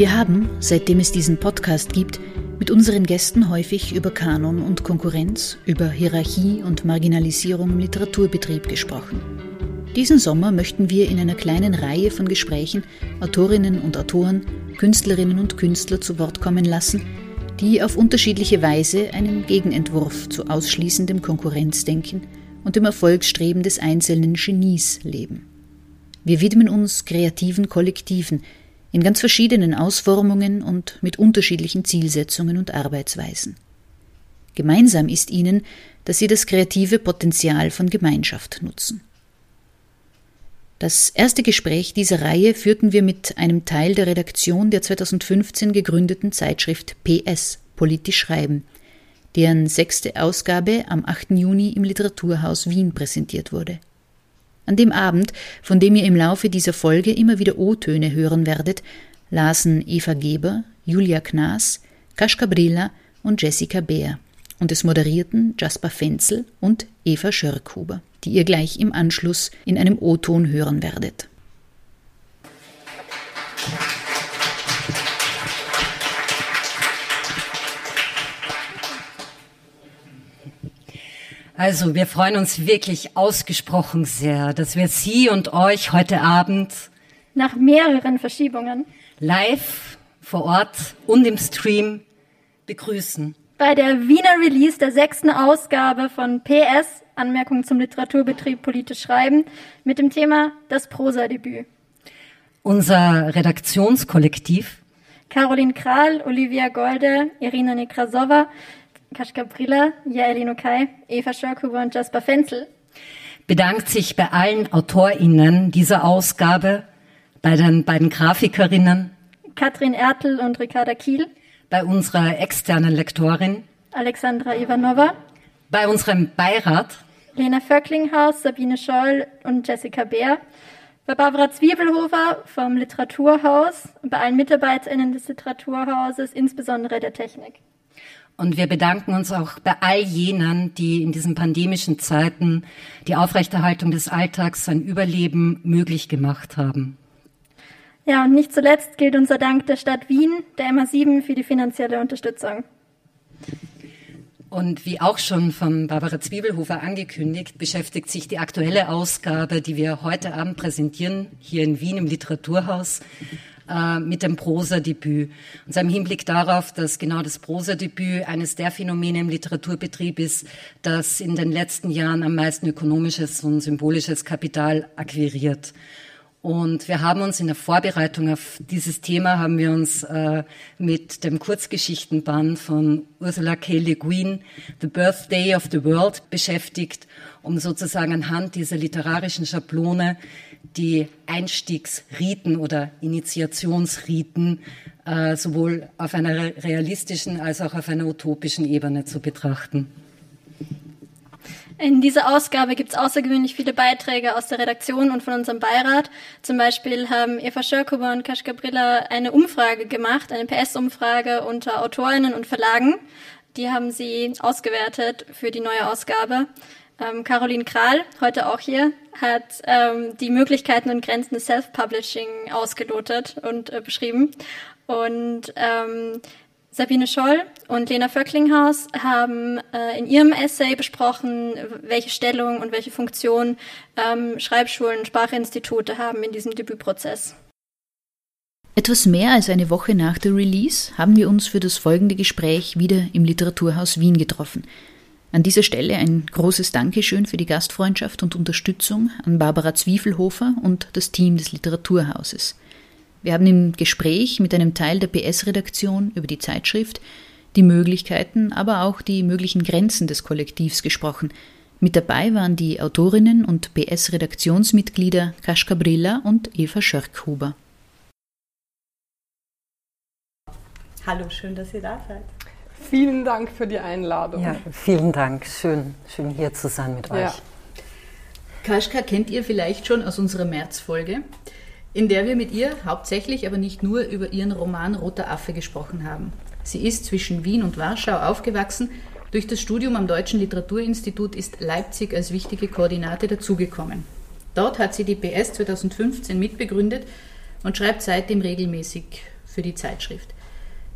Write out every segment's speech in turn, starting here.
Wir haben, seitdem es diesen Podcast gibt, mit unseren Gästen häufig über Kanon und Konkurrenz, über Hierarchie und Marginalisierung im Literaturbetrieb gesprochen. Diesen Sommer möchten wir in einer kleinen Reihe von Gesprächen Autorinnen und Autoren, Künstlerinnen und Künstler zu Wort kommen lassen, die auf unterschiedliche Weise einen Gegenentwurf zu ausschließendem Konkurrenzdenken und dem Erfolgsstreben des einzelnen Genies leben. Wir widmen uns kreativen Kollektiven in ganz verschiedenen Ausformungen und mit unterschiedlichen Zielsetzungen und Arbeitsweisen. Gemeinsam ist ihnen, dass sie das kreative Potenzial von Gemeinschaft nutzen. Das erste Gespräch dieser Reihe führten wir mit einem Teil der Redaktion der 2015 gegründeten Zeitschrift PS Politisch Schreiben, deren sechste Ausgabe am 8. Juni im Literaturhaus Wien präsentiert wurde. An dem Abend, von dem ihr im Laufe dieser Folge immer wieder O-Töne hören werdet, lasen Eva Geber, Julia Knaas, Kaschka Brilla und Jessica Beer und es moderierten Jasper Fenzel und Eva Schörkhuber die ihr gleich im Anschluss in einem O-Ton hören werdet. Also, wir freuen uns wirklich ausgesprochen sehr, dass wir Sie und euch heute Abend nach mehreren Verschiebungen live vor Ort und im Stream begrüßen. Bei der Wiener Release der sechsten Ausgabe von PS Anmerkungen zum Literaturbetrieb politisch schreiben mit dem Thema das Prosa-Debüt. Unser Redaktionskollektiv Caroline Kral, Olivia Golde, Irina Nekrasova, Kaschka Brilla, Jaelin Okai, Eva Schörkhuber und Jasper Fenzel bedankt sich bei allen AutorInnen dieser Ausgabe, bei den beiden Grafikerinnen Katrin Ertel und Ricarda Kiel, bei unserer externen Lektorin Alexandra Ivanova, bei unserem Beirat Lena Vöcklinghaus, Sabine Scholl und Jessica Beer. Bei Barbara Zwiebelhofer vom Literaturhaus und bei allen MitarbeiterInnen des Literaturhauses, insbesondere der Technik. Und wir bedanken uns auch bei all jenen, die in diesen pandemischen Zeiten die Aufrechterhaltung des Alltags, sein Überleben möglich gemacht haben. Ja, und nicht zuletzt gilt unser Dank der Stadt Wien, der MA7 für die finanzielle Unterstützung. Und wie auch schon von Barbara Zwiebelhofer angekündigt, beschäftigt sich die aktuelle Ausgabe, die wir heute Abend präsentieren, hier in Wien im Literaturhaus, äh, mit dem Prosa-Debüt. Und zwar im Hinblick darauf, dass genau das Prosa-Debüt eines der Phänomene im Literaturbetrieb ist, das in den letzten Jahren am meisten ökonomisches und symbolisches Kapital akquiriert. Und wir haben uns in der Vorbereitung auf dieses Thema haben wir uns äh, mit dem Kurzgeschichtenband von Ursula K. Le Guin, The Birthday of the World, beschäftigt, um sozusagen anhand dieser literarischen Schablone die Einstiegsriten oder Initiationsriten äh, sowohl auf einer realistischen als auch auf einer utopischen Ebene zu betrachten. In dieser Ausgabe gibt es außergewöhnlich viele Beiträge aus der Redaktion und von unserem Beirat. Zum Beispiel haben Eva Schörkuber und Kasch Gabrilla eine Umfrage gemacht, eine PS-Umfrage unter Autorinnen und Verlagen. Die haben sie ausgewertet für die neue Ausgabe. Ähm, Caroline Kral, heute auch hier, hat ähm, die Möglichkeiten und Grenzen des Self-Publishing ausgelotet und äh, beschrieben. Und ähm, Sabine Scholl und Lena Vöcklinghaus haben äh, in ihrem Essay besprochen, welche Stellung und welche Funktion ähm, Schreibschulen, Sprachinstitute haben in diesem Debütprozess. Etwas mehr als eine Woche nach der Release haben wir uns für das folgende Gespräch wieder im Literaturhaus Wien getroffen. An dieser Stelle ein großes Dankeschön für die Gastfreundschaft und Unterstützung an Barbara Zwiefelhofer und das Team des Literaturhauses. Wir haben im Gespräch mit einem Teil der PS-Redaktion über die Zeitschrift, die Möglichkeiten, aber auch die möglichen Grenzen des Kollektivs gesprochen. Mit dabei waren die Autorinnen und PS-Redaktionsmitglieder Kaschka Brilla und Eva Schörkhuber. Hallo, schön, dass ihr da seid. Vielen Dank für die Einladung. Ja, vielen Dank. Schön, schön hier zu sein mit euch. Ja. Kaschka kennt ihr vielleicht schon aus unserer Märzfolge in der wir mit ihr hauptsächlich, aber nicht nur, über ihren Roman Roter Affe gesprochen haben. Sie ist zwischen Wien und Warschau aufgewachsen. Durch das Studium am Deutschen Literaturinstitut ist Leipzig als wichtige Koordinate dazugekommen. Dort hat sie die PS 2015 mitbegründet und schreibt seitdem regelmäßig für die Zeitschrift.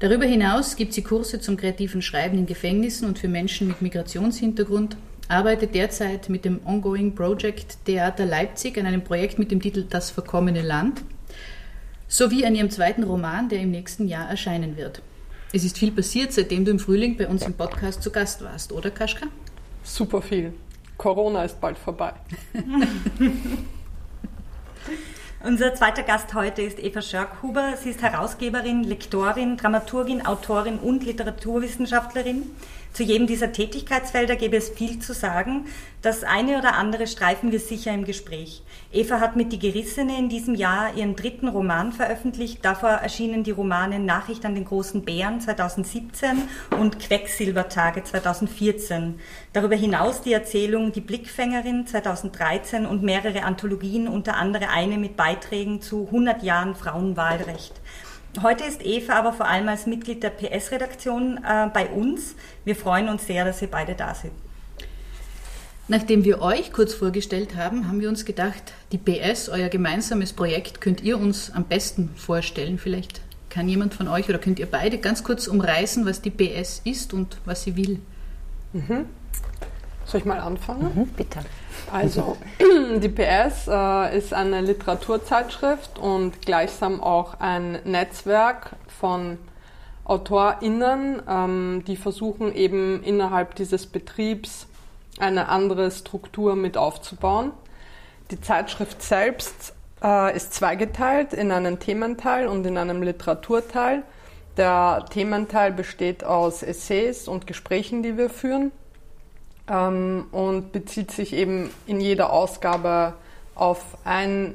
Darüber hinaus gibt sie Kurse zum kreativen Schreiben in Gefängnissen und für Menschen mit Migrationshintergrund, arbeitet derzeit mit dem Ongoing Project Theater Leipzig an einem Projekt mit dem Titel Das verkommene Land sowie an ihrem zweiten Roman, der im nächsten Jahr erscheinen wird. Es ist viel passiert, seitdem du im Frühling bei uns im Podcast zu Gast warst, oder Kaschka? Super viel. Corona ist bald vorbei. Unser zweiter Gast heute ist Eva Schörkhuber. Sie ist Herausgeberin, Lektorin, Dramaturgin, Autorin und Literaturwissenschaftlerin. Zu jedem dieser Tätigkeitsfelder gäbe es viel zu sagen. Das eine oder andere streifen wir sicher im Gespräch. Eva hat mit Die Gerissene in diesem Jahr ihren dritten Roman veröffentlicht. Davor erschienen die Romane Nachricht an den großen Bären 2017 und Quecksilbertage 2014. Darüber hinaus die Erzählung Die Blickfängerin 2013 und mehrere Anthologien, unter anderem eine mit Beiträgen zu 100 Jahren Frauenwahlrecht. Heute ist Eva aber vor allem als Mitglied der PS-Redaktion äh, bei uns. Wir freuen uns sehr, dass ihr beide da sind. Nachdem wir euch kurz vorgestellt haben, haben wir uns gedacht, die PS, euer gemeinsames Projekt, könnt ihr uns am besten vorstellen. Vielleicht kann jemand von euch oder könnt ihr beide ganz kurz umreißen, was die PS ist und was sie will. Mhm. Soll ich mal anfangen? Mhm, bitte. Also, die PS äh, ist eine Literaturzeitschrift und gleichsam auch ein Netzwerk von AutorInnen, ähm, die versuchen eben innerhalb dieses Betriebs eine andere Struktur mit aufzubauen. Die Zeitschrift selbst äh, ist zweigeteilt in einen Thementeil und in einem Literaturteil. Der Thementeil besteht aus Essays und Gesprächen, die wir führen ähm, und bezieht sich eben in jeder Ausgabe auf ein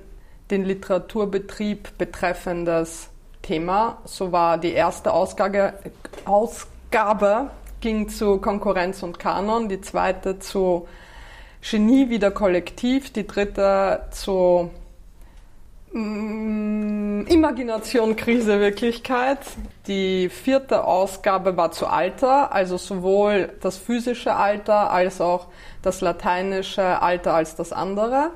den Literaturbetrieb betreffendes Thema. So war die erste Ausgabe, Ausgabe ging zu Konkurrenz und Kanon, die zweite zu Genie wieder kollektiv, die dritte zu Imagination, Krise, Wirklichkeit. Die vierte Ausgabe war zu Alter, also sowohl das physische Alter als auch das lateinische Alter als das andere.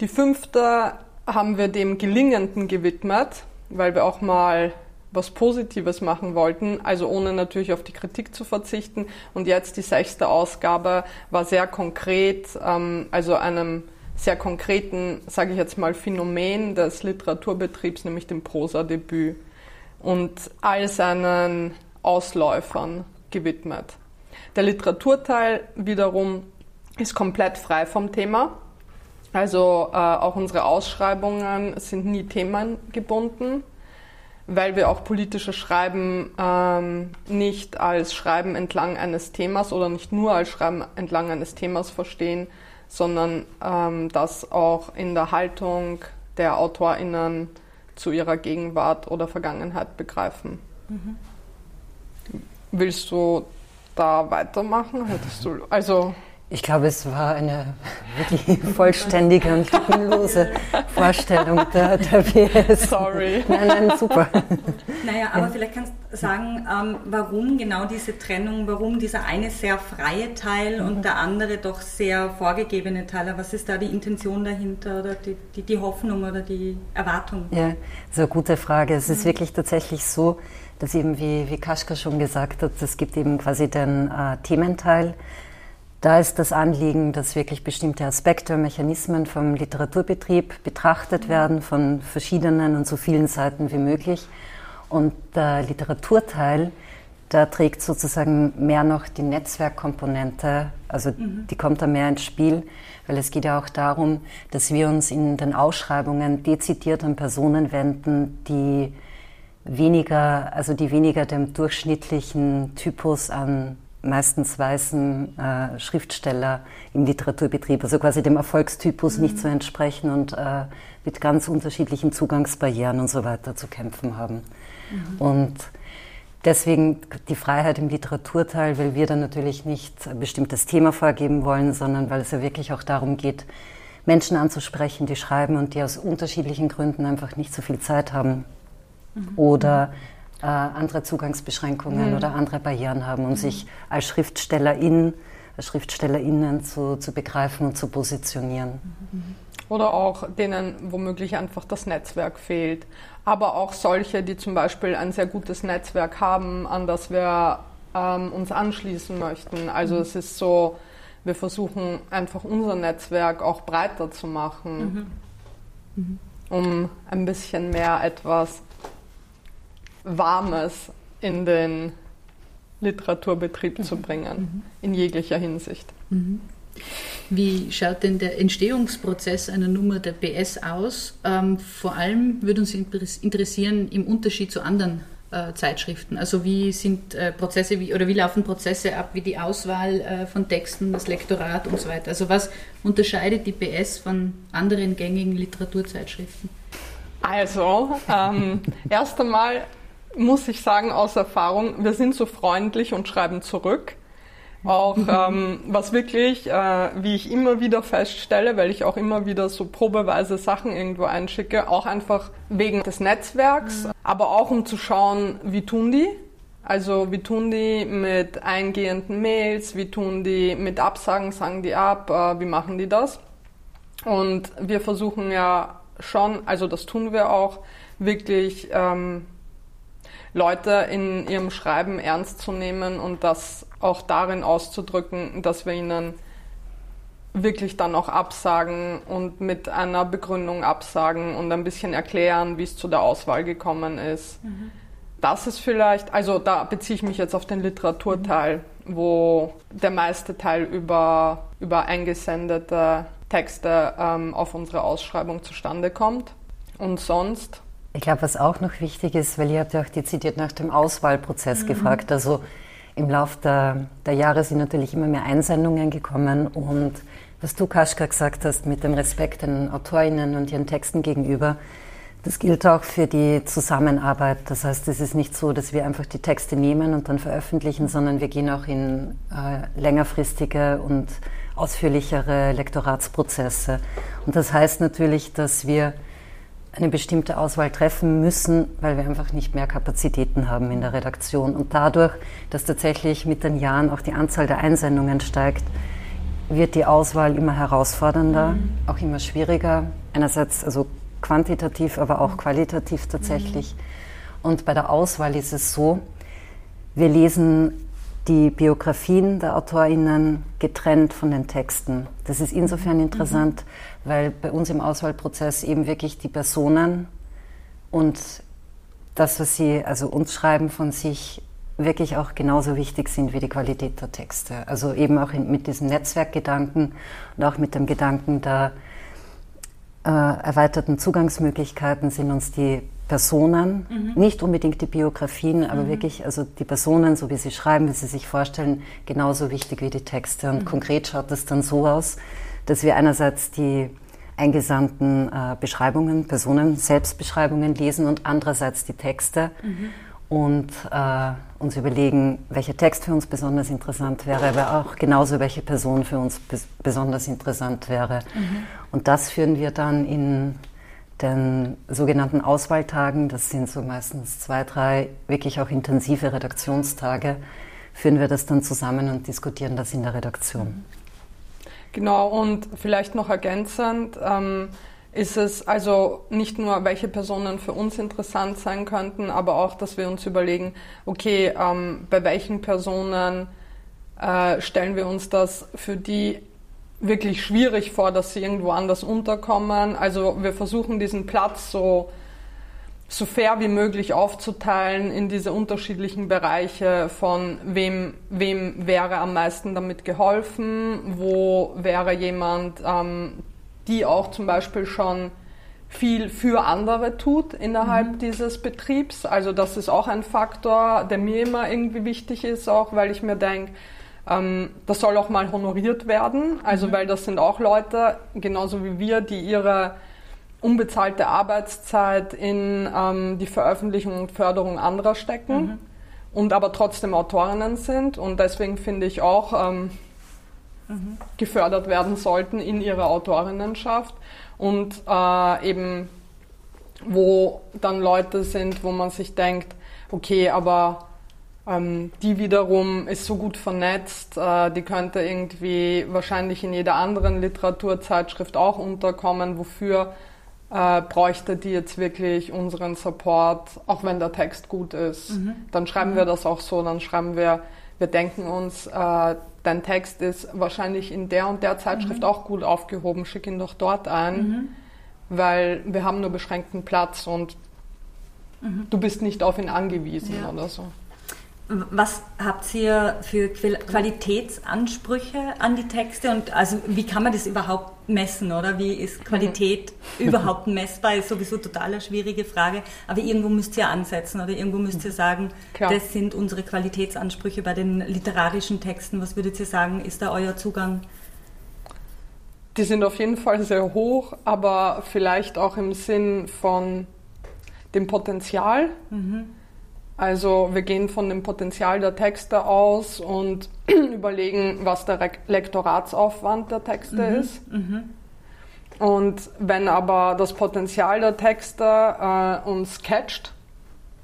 Die fünfte haben wir dem Gelingenden gewidmet, weil wir auch mal was Positives machen wollten, also ohne natürlich auf die Kritik zu verzichten. Und jetzt die sechste Ausgabe war sehr konkret, ähm, also einem sehr konkreten, sage ich jetzt mal, Phänomen des Literaturbetriebs, nämlich dem Prosadebüt und all seinen Ausläufern gewidmet. Der Literaturteil wiederum ist komplett frei vom Thema. Also äh, auch unsere Ausschreibungen sind nie themengebunden, weil wir auch politische Schreiben ähm, nicht als Schreiben entlang eines Themas oder nicht nur als Schreiben entlang eines Themas verstehen, sondern ähm, das auch in der Haltung der AutorInnen zu ihrer Gegenwart oder Vergangenheit begreifen. Mhm. Willst du da weitermachen? Hättest du, also ich glaube, es war eine wirklich vollständige und lückenlose Vorstellung der, der PS. Sorry. Nein, nein, super. Naja, aber ja. vielleicht kannst du sagen, ähm, warum genau diese Trennung, warum dieser eine sehr freie Teil mhm. und der andere doch sehr vorgegebene Teil. Was ist da die Intention dahinter oder die, die, die Hoffnung oder die Erwartung? Ja, das ist eine gute Frage. Es ist mhm. wirklich tatsächlich so, dass eben, wie, wie Kaschka schon gesagt hat, es gibt eben quasi den äh, Thementeil, da ist das Anliegen, dass wirklich bestimmte Aspekte und Mechanismen vom Literaturbetrieb betrachtet werden, von verschiedenen und so vielen Seiten wie möglich. Und der Literaturteil, da trägt sozusagen mehr noch die Netzwerkkomponente, also mhm. die kommt da mehr ins Spiel, weil es geht ja auch darum, dass wir uns in den Ausschreibungen dezidiert an Personen wenden, die weniger, also die weniger dem durchschnittlichen Typus an meistens weißen äh, Schriftsteller im Literaturbetrieb, also quasi dem Erfolgstypus mhm. nicht zu entsprechen und äh, mit ganz unterschiedlichen Zugangsbarrieren und so weiter zu kämpfen haben. Mhm. Und deswegen die Freiheit im Literaturteil, weil wir dann natürlich nicht ein bestimmtes Thema vorgeben wollen, sondern weil es ja wirklich auch darum geht, Menschen anzusprechen, die schreiben und die aus unterschiedlichen Gründen einfach nicht so viel Zeit haben. Mhm. Oder äh, andere Zugangsbeschränkungen mhm. oder andere Barrieren haben und mhm. sich als Schriftstellerin, als Schriftstellerinnen zu, zu begreifen und zu positionieren. Mhm. oder auch denen womöglich einfach das Netzwerk fehlt. Aber auch solche, die zum Beispiel ein sehr gutes Netzwerk haben, an das wir ähm, uns anschließen möchten. Also mhm. es ist so, wir versuchen einfach unser Netzwerk auch breiter zu machen, mhm. Mhm. um ein bisschen mehr etwas Warmes in den Literaturbetrieb zu bringen, in jeglicher Hinsicht. Wie schaut denn der Entstehungsprozess einer Nummer der BS aus? Ähm, vor allem würde uns interessieren im Unterschied zu anderen äh, Zeitschriften. Also wie sind äh, Prozesse wie, oder wie laufen Prozesse ab, wie die Auswahl äh, von Texten, das Lektorat und so weiter. Also was unterscheidet die BS von anderen gängigen Literaturzeitschriften? Also, ähm, erst einmal muss ich sagen aus Erfahrung, wir sind so freundlich und schreiben zurück. Auch ähm, was wirklich, äh, wie ich immer wieder feststelle, weil ich auch immer wieder so probeweise Sachen irgendwo einschicke, auch einfach wegen des Netzwerks, mhm. aber auch um zu schauen, wie tun die. Also wie tun die mit eingehenden Mails, wie tun die mit Absagen, sagen die ab, äh, wie machen die das? Und wir versuchen ja schon, also das tun wir auch, wirklich ähm, Leute in ihrem Schreiben ernst zu nehmen und das auch darin auszudrücken, dass wir ihnen wirklich dann auch absagen und mit einer Begründung absagen und ein bisschen erklären, wie es zu der Auswahl gekommen ist. Mhm. Das ist vielleicht, also da beziehe ich mich jetzt auf den Literaturteil, mhm. wo der meiste Teil über, über eingesendete Texte ähm, auf unsere Ausschreibung zustande kommt. Und sonst ich glaube, was auch noch wichtig ist, weil ihr habt ja auch dezidiert nach dem Auswahlprozess mhm. gefragt. Also im Laufe der, der, Jahre sind natürlich immer mehr Einsendungen gekommen und was du, Kaschka, gesagt hast mit dem Respekt den AutorInnen und ihren Texten gegenüber, das gilt auch für die Zusammenarbeit. Das heißt, es ist nicht so, dass wir einfach die Texte nehmen und dann veröffentlichen, sondern wir gehen auch in äh, längerfristige und ausführlichere Lektoratsprozesse. Und das heißt natürlich, dass wir eine bestimmte Auswahl treffen müssen, weil wir einfach nicht mehr Kapazitäten haben in der Redaktion. Und dadurch, dass tatsächlich mit den Jahren auch die Anzahl der Einsendungen steigt, wird die Auswahl immer herausfordernder, mhm. auch immer schwieriger. Einerseits also quantitativ, aber auch qualitativ tatsächlich. Mhm. Und bei der Auswahl ist es so, wir lesen die Biografien der AutorInnen getrennt von den Texten. Das ist insofern mhm. interessant, mhm. weil bei uns im Auswahlprozess eben wirklich die Personen und das, was sie also uns schreiben von sich, wirklich auch genauso wichtig sind wie die Qualität der Texte. Also eben auch in, mit diesem Netzwerkgedanken und auch mit dem Gedanken der äh, erweiterten Zugangsmöglichkeiten sind uns die Personen, mhm. nicht unbedingt die Biografien, aber mhm. wirklich also die Personen, so wie sie schreiben, wie sie sich vorstellen, genauso wichtig wie die Texte. Und mhm. konkret schaut es dann so aus, dass wir einerseits die eingesandten äh, Beschreibungen, Personen, Selbstbeschreibungen lesen und andererseits die Texte mhm. und äh, uns überlegen, welcher Text für uns besonders interessant wäre, aber auch genauso welche Person für uns bes besonders interessant wäre. Mhm. Und das führen wir dann in den sogenannten Auswahltagen, das sind so meistens zwei, drei wirklich auch intensive Redaktionstage, führen wir das dann zusammen und diskutieren das in der Redaktion. Genau, und vielleicht noch ergänzend ähm, ist es also nicht nur, welche Personen für uns interessant sein könnten, aber auch, dass wir uns überlegen, okay, ähm, bei welchen Personen äh, stellen wir uns das für die wirklich schwierig vor, dass sie irgendwo anders unterkommen. Also wir versuchen diesen Platz so, so fair wie möglich aufzuteilen in diese unterschiedlichen Bereiche von wem, wem wäre am meisten damit geholfen, wo wäre jemand, ähm, die auch zum Beispiel schon viel für andere tut innerhalb mhm. dieses Betriebs. Also das ist auch ein Faktor, der mir immer irgendwie wichtig ist, auch weil ich mir denke, das soll auch mal honoriert werden, also mhm. weil das sind auch Leute, genauso wie wir, die ihre unbezahlte Arbeitszeit in ähm, die Veröffentlichung und Förderung anderer stecken mhm. und aber trotzdem Autorinnen sind und deswegen finde ich auch ähm, mhm. gefördert werden sollten in ihrer Autorinnenschaft und äh, eben wo dann Leute sind, wo man sich denkt, okay, aber Ähm, die wiederum ist so gut vernetzt, äh, die könnte irgendwie wahrscheinlich in jeder anderen Literaturzeitschrift auch unterkommen. Wofür äh, bräuchte die jetzt wirklich unseren Support, auch wenn der Text gut ist? Mhm. Dann schreiben mhm. wir das auch so, dann schreiben wir, wir denken uns, äh, dein Text ist wahrscheinlich in der und der Zeitschrift mhm. auch gut aufgehoben, schick ihn doch dort ein, mhm. weil wir haben nur beschränkten Platz und mhm. du bist nicht auf ihn angewiesen ja. oder so. Was habt ihr für Qualitätsansprüche an die Texte und also wie kann man das überhaupt messen oder wie ist Qualität überhaupt messbar? Ist sowieso total eine schwierige Frage, aber irgendwo müsst ihr ansetzen oder irgendwo müsst ihr sagen, Klar. das sind unsere Qualitätsansprüche bei den literarischen Texten. Was würdet ihr sagen, ist da euer Zugang? Die sind auf jeden Fall sehr hoch, aber vielleicht auch im Sinn von dem Potenzial. Mhm also wir gehen von dem Potenzial der Texte aus und überlegen, was der Lektoratsaufwand der Texte mhm. ist. Mhm. Und wenn aber das Potenzial der Texte äh, uns catcht,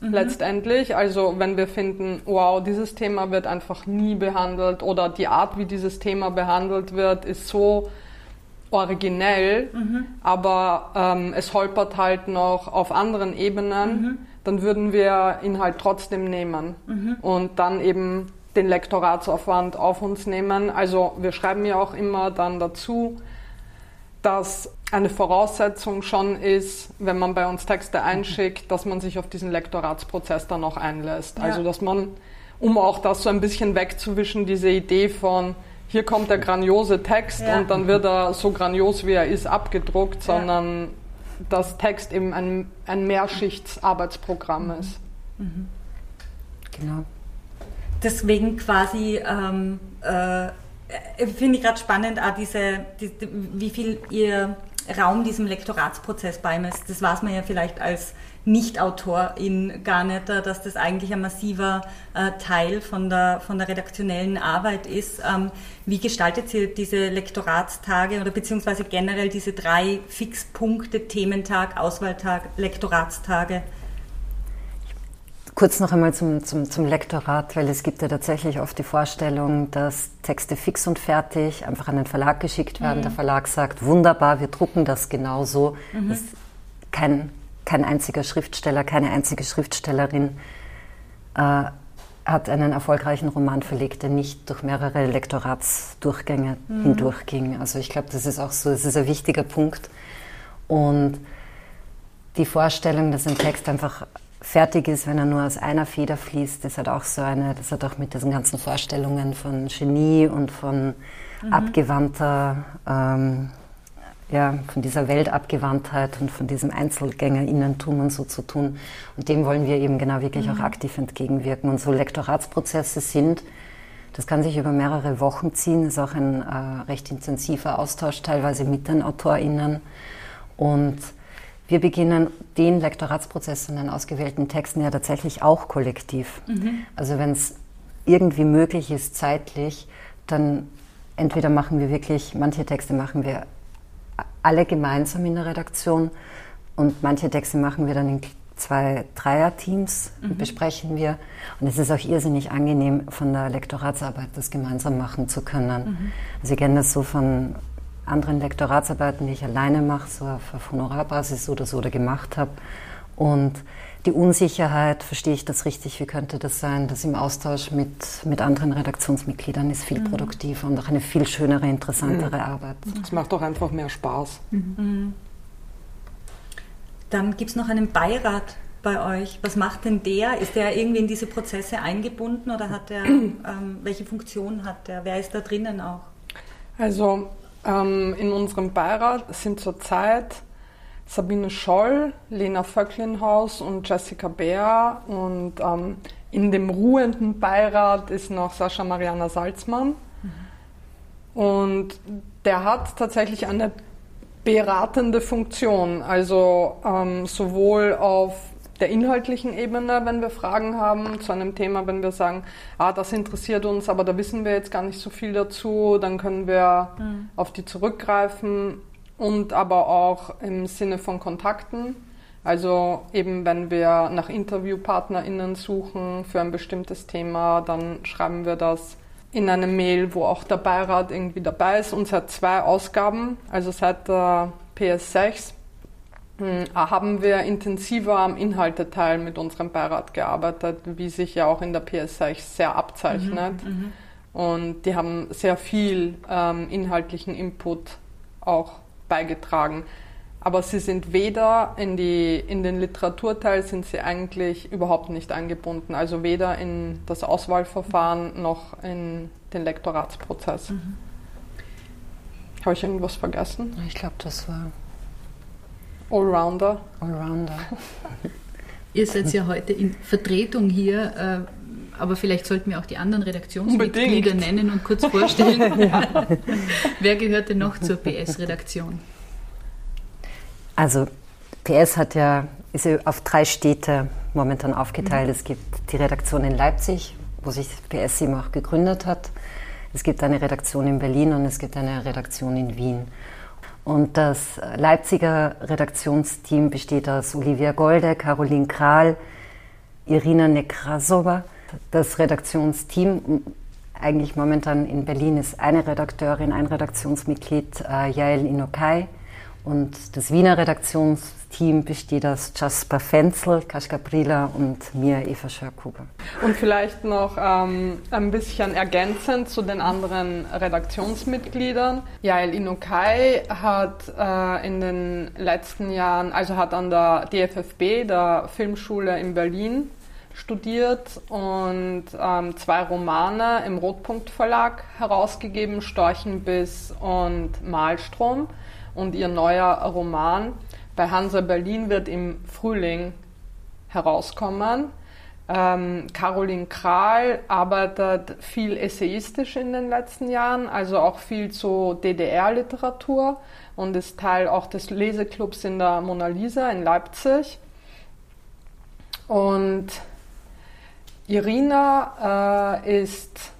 mhm. letztendlich, also wenn wir finden, wow, dieses Thema wird einfach nie behandelt oder die Art, wie dieses Thema behandelt wird, ist so originell, mhm. aber ähm, es holpert halt noch auf anderen Ebenen mhm dann würden wir ihn halt trotzdem nehmen mhm. und dann eben den Lektoratsaufwand auf uns nehmen. Also wir schreiben ja auch immer dann dazu, dass eine Voraussetzung schon ist, wenn man bei uns Texte einschickt, dass man sich auf diesen Lektoratsprozess dann auch einlässt. Ja. Also dass man, um auch das so ein bisschen wegzuwischen, diese Idee von hier kommt der grandiose Text ja. und dann wird er so grandios wie er ist abgedruckt, sondern dass Text eben ein, ein Mehrschichtsarbeitsprogramm mhm. ist. Mhm. Genau. Deswegen quasi ähm, äh, finde ich gerade spannend, auch diese, die, wie viel ihr Raum diesem Lektoratsprozess beimisst. Das weiß man ja vielleicht als nicht-Autorin gar nicht, äh, dass das eigentlich ein massiver äh, Teil von der, von der redaktionellen Arbeit ist. Ähm, wie gestaltet ihr diese Lektoratstage oder beziehungsweise generell diese drei Fixpunkte, Thementag, Auswahltag, Lektoratstage? Kurz noch einmal zum, zum, zum Lektorat, weil es gibt ja tatsächlich oft die Vorstellung, dass Texte fix und fertig einfach an den Verlag geschickt werden. Mhm. Der Verlag sagt, wunderbar, wir drucken das genauso. Mhm. Das ist kein kein einziger Schriftsteller, keine einzige Schriftstellerin äh, hat einen erfolgreichen Roman verlegt, der nicht durch mehrere Lektoratsdurchgänge mhm. hindurchging. Also ich glaube, das ist auch so, das ist ein wichtiger Punkt. Und die Vorstellung, dass ein Text einfach fertig ist, wenn er nur aus einer Feder fließt, das hat auch so eine, das hat auch mit diesen ganzen Vorstellungen von Genie und von mhm. abgewandter ähm, ja, von dieser Weltabgewandtheit und von diesem Einzelgängerinnentum und so zu tun. Und dem wollen wir eben genau wirklich mhm. auch aktiv entgegenwirken. Und so Lektoratsprozesse sind, das kann sich über mehrere Wochen ziehen, ist auch ein äh, recht intensiver Austausch teilweise mit den AutorInnen. Und wir beginnen den Lektoratsprozess in den ausgewählten Texten ja tatsächlich auch kollektiv. Mhm. Also wenn es irgendwie möglich ist zeitlich, dann entweder machen wir wirklich, manche Texte machen wir alle gemeinsam in der Redaktion und manche Texte machen wir dann in zwei Dreier-Teams mhm. besprechen wir. Und es ist auch irrsinnig angenehm, von der Lektoratsarbeit das gemeinsam machen zu können. Mhm. Also ich kenne das so von anderen Lektoratsarbeiten, die ich alleine mache, so auf Honorarbasis oder so oder gemacht habe. Und die Unsicherheit, verstehe ich das richtig, wie könnte das sein, das im Austausch mit, mit anderen Redaktionsmitgliedern ist viel mhm. produktiver und auch eine viel schönere, interessantere mhm. Arbeit. Es macht auch einfach mehr Spaß. Mhm. mhm. Dann gibt es noch einen Beirat bei euch. Was macht denn der? Ist der irgendwie in diese Prozesse eingebunden oder hat der, ähm, welche Funktion hat der? Wer ist da drinnen auch? Also ähm, in unserem Beirat sind zurzeit Sabine Scholl, Lena Vöcklinhaus und Jessica Bär. Und ähm, in dem ruhenden Beirat ist noch Sascha Mariana Salzmann. Mhm. Und der hat tatsächlich eine beratende Funktion, also ähm, sowohl auf der inhaltlichen Ebene, wenn wir Fragen haben zu einem Thema, wenn wir sagen, ah, das interessiert uns, aber da wissen wir jetzt gar nicht so viel dazu, dann können wir mhm. auf die zurückgreifen und aber auch im Sinne von Kontakten. Also eben wenn wir nach InterviewpartnerInnen suchen für ein bestimmtes Thema, dann schreiben wir das in eine Mail, wo auch der Beirat irgendwie dabei ist. Und seit zwei Ausgaben, also seit der PS6, hm, haben wir intensiver am Inhalteteil mit unserem Beirat gearbeitet, wie sich ja auch in der PS6 sehr abzeichnet. Mhm, mhm, und die haben sehr viel ähm, inhaltlichen Input auch beigetragen. Aber sie sind weder in, die, in den Literaturteil sind sie eigentlich überhaupt nicht eingebunden. Also weder in das Auswahlverfahren noch in den Lektoratsprozess. Mhm. Habe ich irgendwas vergessen? Ich glaube, das war Allrounder. Allrounder. Ihr seid ja heute in Vertretung hier, äh, aber vielleicht sollten wir auch die anderen Redaktionsmitglieder Unbedingt. nennen und kurz vorstellen. ja. Wer gehört denn noch zur PS-Redaktion? Also PS hat ja, ist ja auf drei Städte momentan aufgeteilt. Mhm. Es gibt die Redaktion in Leipzig, wo sich PS eben auch gegründet hat. Es gibt eine Redaktion in Berlin und es gibt eine Redaktion in Wien. Und das Leipziger Redaktionsteam besteht aus Olivia Golde, Caroline Kral, Irina Nekrasova. Das Redaktionsteam eigentlich momentan in Berlin ist eine Redakteurin, ein Redaktionsmitglied, äh, Jael Inokai. Und das Wiener Redaktionsteam besteht aus Jasper Fenzel, Kaschka Brila und mir, Eva Schörkuber. Und vielleicht noch ähm, ein bisschen ergänzend zu den anderen Redaktionsmitgliedern. Jael Inukai hat äh, in den letzten Jahren, also hat an der DFFB, der Filmschule in Berlin, studiert und ähm, zwei Romane im Rotpunkt Verlag herausgegeben, Storchenbiss und Malstrom und ihr neuer Roman bei Hansa Berlin wird im Frühling herauskommen. Ähm, Caroline Kral arbeitet viel essayistisch in den letzten Jahren, also auch viel zu DDR-Literatur und ist Teil auch des Leseclubs in der Mona Lisa in Leipzig. Und Irina äh, ist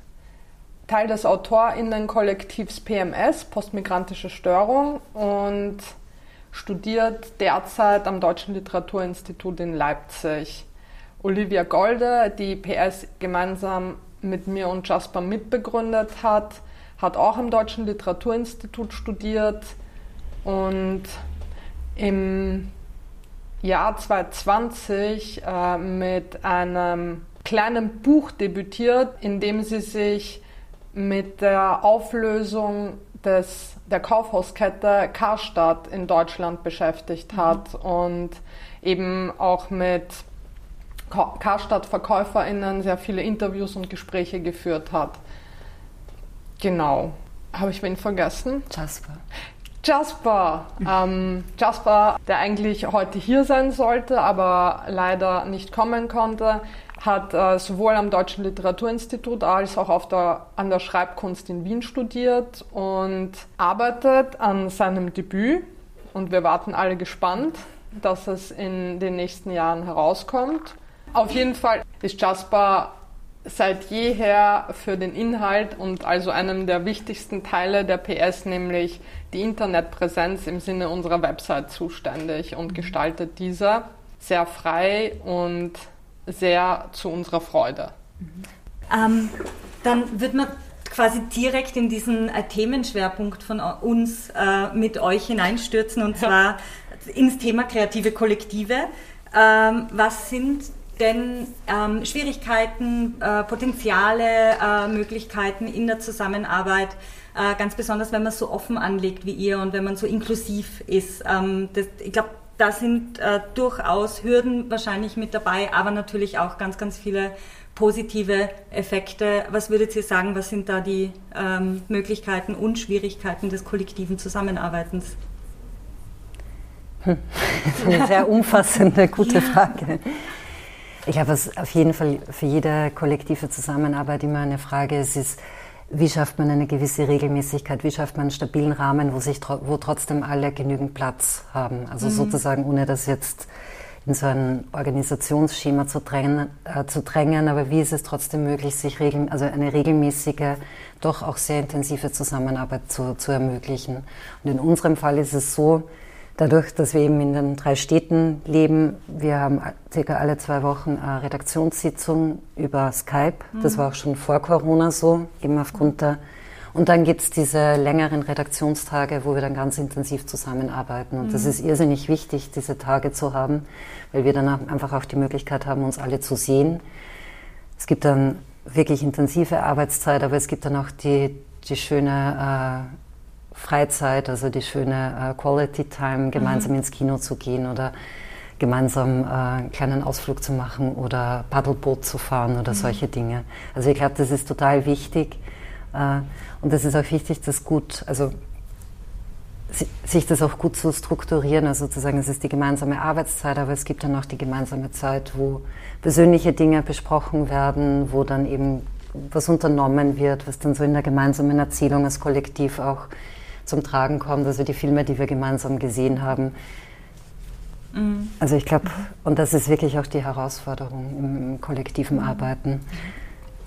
Teil des AutorInnen-Kollektivs PMS, Postmigrantische Störung, und studiert derzeit am Deutschen Literaturinstitut in Leipzig. Olivia Golde, die PS gemeinsam mit mir und Jasper mitbegründet hat, hat auch am Deutschen Literaturinstitut studiert und im Jahr 2020 äh, mit einem kleinen Buch debütiert, in dem sie sich mit der Auflösung des, der Kaufhauskette Karstadt in Deutschland beschäftigt hat mhm. und eben auch mit Karstadt-VerkäuferInnen sehr viele Interviews und Gespräche geführt hat. Genau. Habe ich wen vergessen? Jasper. Jasper. Ähm, Jasper, der eigentlich heute hier sein sollte, aber leider nicht kommen konnte, hat äh, sowohl am Deutschen Literaturinstitut als auch auf der, an der Schreibkunst in Wien studiert und arbeitet an seinem Debüt. Und wir warten alle gespannt, dass es in den nächsten Jahren herauskommt. Auf jeden Fall ist Jasper seit jeher für den Inhalt und also einem der wichtigsten Teile der PS, nämlich die Internetpräsenz im Sinne unserer Website zuständig und gestaltet diese sehr frei und sehr zu unserer Freude. Ähm, dann wird man quasi direkt in diesen äh, Themenschwerpunkt von uns äh, mit euch hineinstürzen und zwar ja. ins Thema kreative Kollektive. Ähm, was sind denn ähm, Schwierigkeiten, äh, Potenziale, äh, Möglichkeiten in der Zusammenarbeit, äh, ganz besonders wenn man so offen anlegt wie ihr und wenn man so inklusiv ist. Ähm, das, ich glaube, da sind äh, durchaus Hürden wahrscheinlich mit dabei, aber natürlich auch ganz, ganz viele positive Effekte. Was würdet ihr sagen, was sind da die ähm, Möglichkeiten und Schwierigkeiten des kollektiven Zusammenarbeitens? Hm. Das ist eine sehr umfassende, gute. Frage. Ich glaube, was auf jeden Fall für jede kollektive Zusammenarbeit immer eine Frage ist, ist, wie schafft man eine gewisse Regelmäßigkeit? Wie schafft man einen stabilen Rahmen, wo, sich, wo trotzdem alle genügend Platz haben? Also mhm. sozusagen, ohne das jetzt in so ein Organisationsschema zu drängen, äh, zu drängen, aber wie ist es trotzdem möglich, sich regel, also eine regelmäßige, doch auch sehr intensive Zusammenarbeit zu, zu ermöglichen? Und in unserem Fall ist es so, Dadurch, dass wir eben in den drei Städten leben, wir haben circa alle zwei Wochen eine Redaktionssitzung über Skype. Das war auch schon vor Corona so, eben aufgrund der. Und dann gibt es diese längeren Redaktionstage, wo wir dann ganz intensiv zusammenarbeiten. Und das ist irrsinnig wichtig, diese Tage zu haben, weil wir dann einfach auch die Möglichkeit haben, uns alle zu sehen. Es gibt dann wirklich intensive Arbeitszeit, aber es gibt dann auch die, die schöne äh, Freizeit, also die schöne äh, Quality Time, gemeinsam mhm. ins Kino zu gehen oder gemeinsam äh, einen kleinen Ausflug zu machen oder Paddelboot zu fahren oder mhm. solche Dinge. Also ich glaube, das ist total wichtig äh, und es ist auch wichtig, das gut, also sich das auch gut zu strukturieren. Also sozusagen, es ist die gemeinsame Arbeitszeit, aber es gibt dann auch die gemeinsame Zeit, wo persönliche Dinge besprochen werden, wo dann eben was unternommen wird, was dann so in der gemeinsamen Erzählung als Kollektiv auch zum Tragen kommt, also die Filme, die wir gemeinsam gesehen haben. Mhm. Also ich glaube, und das ist wirklich auch die Herausforderung im kollektiven mhm. Arbeiten.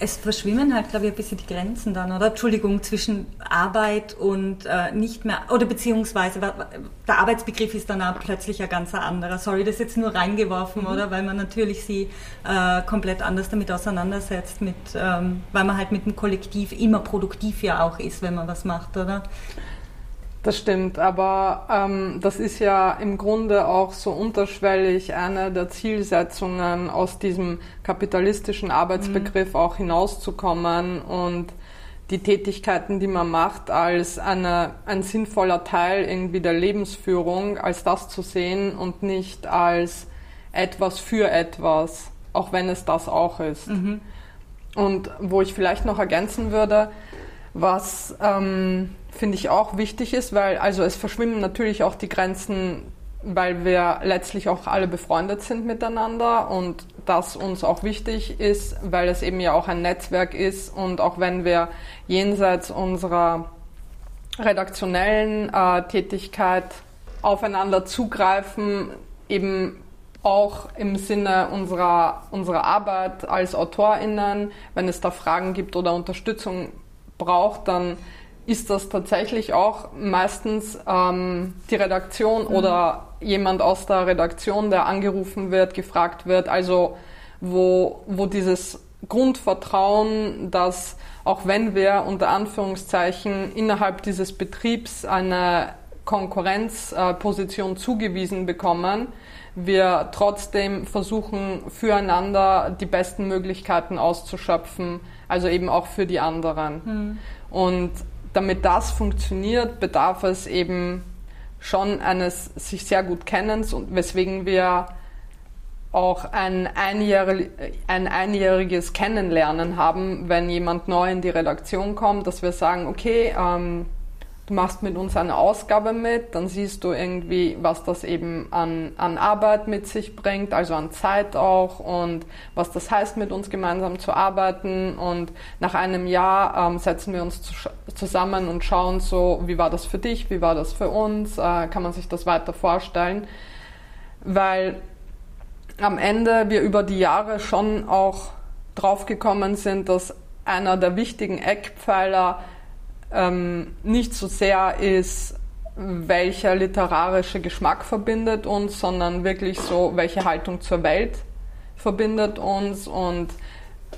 Es verschwimmen halt, glaube ich, ein bisschen die Grenzen dann, oder? Entschuldigung, zwischen Arbeit und äh, nicht mehr, oder beziehungsweise der Arbeitsbegriff ist dann auch plötzlich ein ganz anderer. Sorry, das ist jetzt nur reingeworfen, mhm. oder? Weil man natürlich sie äh, komplett anders damit auseinandersetzt, mit, ähm, weil man halt mit dem Kollektiv immer produktiv ja auch ist, wenn man was macht, oder? Das stimmt, aber ähm, das ist ja im Grunde auch so unterschwellig eine der Zielsetzungen, aus diesem kapitalistischen Arbeitsbegriff mhm. auch hinauszukommen und die Tätigkeiten, die man macht, als eine, ein sinnvoller Teil irgendwie der Lebensführung, als das zu sehen und nicht als etwas für etwas, auch wenn es das auch ist. Mhm. Und wo ich vielleicht noch ergänzen würde, was ähm, finde ich auch wichtig ist, weil also es verschwimmen natürlich auch die Grenzen, weil wir letztlich auch alle befreundet sind miteinander und das uns auch wichtig ist, weil es eben ja auch ein Netzwerk ist und auch wenn wir jenseits unserer redaktionellen äh, Tätigkeit aufeinander zugreifen, eben auch im Sinne unserer, unserer Arbeit als AutorInnen, wenn es da Fragen gibt oder Unterstützung braucht, dann ist das tatsächlich auch meistens ähm, die Redaktion mhm. oder jemand aus der Redaktion, der angerufen wird, gefragt wird. Also wo, wo dieses Grundvertrauen, dass auch wenn wir unter Anführungszeichen innerhalb dieses Betriebs eine Konkurrenzposition äh, zugewiesen bekommen, wir trotzdem versuchen, füreinander die besten Möglichkeiten auszuschöpfen, also eben auch für die anderen. Mhm. Und damit das funktioniert, bedarf es eben schon eines sich sehr gut Kennens und weswegen wir auch ein, einjährig, ein einjähriges Kennenlernen haben, wenn jemand neu in die Redaktion kommt, dass wir sagen, okay, ähm, du machst mit uns eine Ausgabe mit, dann siehst du irgendwie, was das eben an, an Arbeit mit sich bringt, also an Zeit auch und was das heißt, mit uns gemeinsam zu arbeiten. Und nach einem Jahr ähm, setzen wir uns zu, zusammen und schauen so, wie war das für dich, wie war das für uns, äh, kann man sich das weiter vorstellen. Weil am Ende wir über die Jahre schon auch draufgekommen sind, dass einer der wichtigen Eckpfeiler ähm, nicht so sehr ist, welcher literarische Geschmack verbindet uns, sondern wirklich so, welche Haltung zur Welt verbindet uns. Und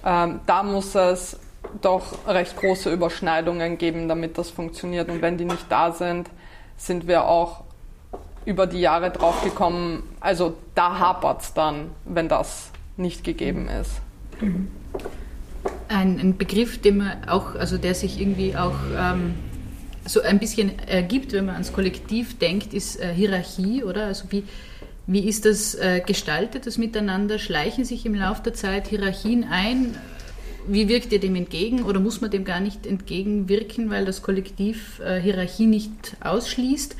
ähm, da muss es doch recht große Überschneidungen geben, damit das funktioniert. Und wenn die nicht da sind, sind wir auch über die Jahre draufgekommen, also da hapert es dann, wenn das nicht gegeben ist. Mhm ein, ein Begriff, den man auch, also der sich irgendwie auch ähm, so ein bisschen ergibt, wenn man ans Kollektiv denkt, ist äh, Hierarchie, oder? Also wie, wie ist das äh, gestaltet, das Miteinander? Schleichen sich im Laufe der Zeit Hierarchien ein? Wie wirkt ihr dem entgegen oder muss man dem gar nicht entgegenwirken, weil das Kollektiv äh, Hierarchie nicht ausschließt?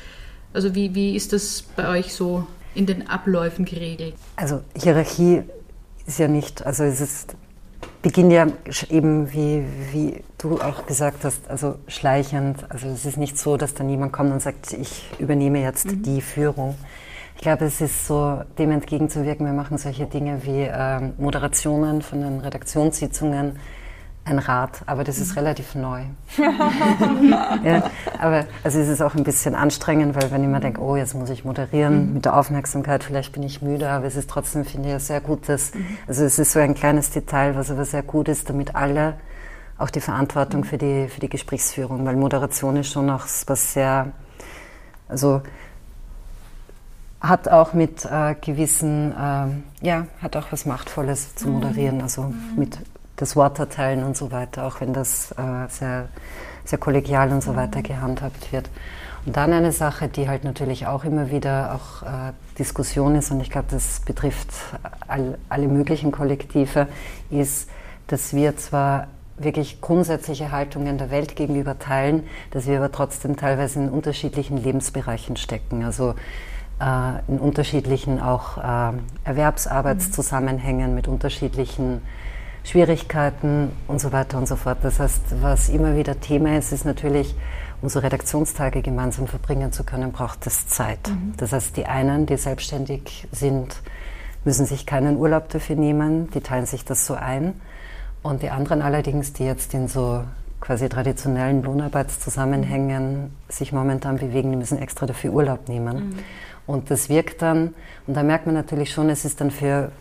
Also wie, wie ist das bei euch so in den Abläufen geregelt? Also Hierarchie ist ja nicht, also es ist beginnt ja eben, wie, wie du auch gesagt hast, also schleichend. Also es ist nicht so, dass dann jemand kommt und sagt, ich übernehme jetzt mhm. die Führung. Ich glaube, es ist so, dem entgegenzuwirken. Wir machen solche Dinge wie ähm, Moderationen von den Redaktionssitzungen. Ein Rad, aber das ist mhm. relativ neu. ja, aber also es ist auch ein bisschen anstrengend, weil wenn ich mir denke, oh, jetzt muss ich moderieren mhm. mit der Aufmerksamkeit, vielleicht bin ich müde, aber es ist trotzdem, finde ich, sehr gut, dass, mhm. also es ist so ein kleines Detail, was aber sehr gut ist, damit alle auch die Verantwortung für die, für die Gesprächsführung, weil Moderation ist schon auch was sehr, also hat auch mit äh, gewissen, äh, ja, hat auch was Machtvolles zu moderieren, also mit das Wort erteilen und so weiter, auch wenn das äh, sehr, sehr kollegial und so mhm. weiter gehandhabt wird. Und dann eine Sache, die halt natürlich auch immer wieder auch äh, Diskussion ist, und ich glaube, das betrifft all, alle möglichen Kollektive, ist, dass wir zwar wirklich grundsätzliche Haltungen der Welt gegenüber teilen, dass wir aber trotzdem teilweise in unterschiedlichen Lebensbereichen stecken. Also äh, in unterschiedlichen auch äh, Erwerbsarbeitszusammenhängen mit unterschiedlichen Schwierigkeiten und so weiter und so fort. Das heißt, was immer wieder Thema ist, ist natürlich, um so Redaktionstage gemeinsam verbringen zu können, braucht es Zeit. Mhm. Das heißt, die einen, die selbstständig sind, müssen sich keinen Urlaub dafür nehmen, die teilen sich das so ein. Und die anderen allerdings, die jetzt in so quasi traditionellen Lohnarbeitszusammenhängen sich momentan bewegen, die müssen extra dafür Urlaub nehmen. Mhm. Und das wirkt dann, und da merkt man natürlich schon, es ist dann für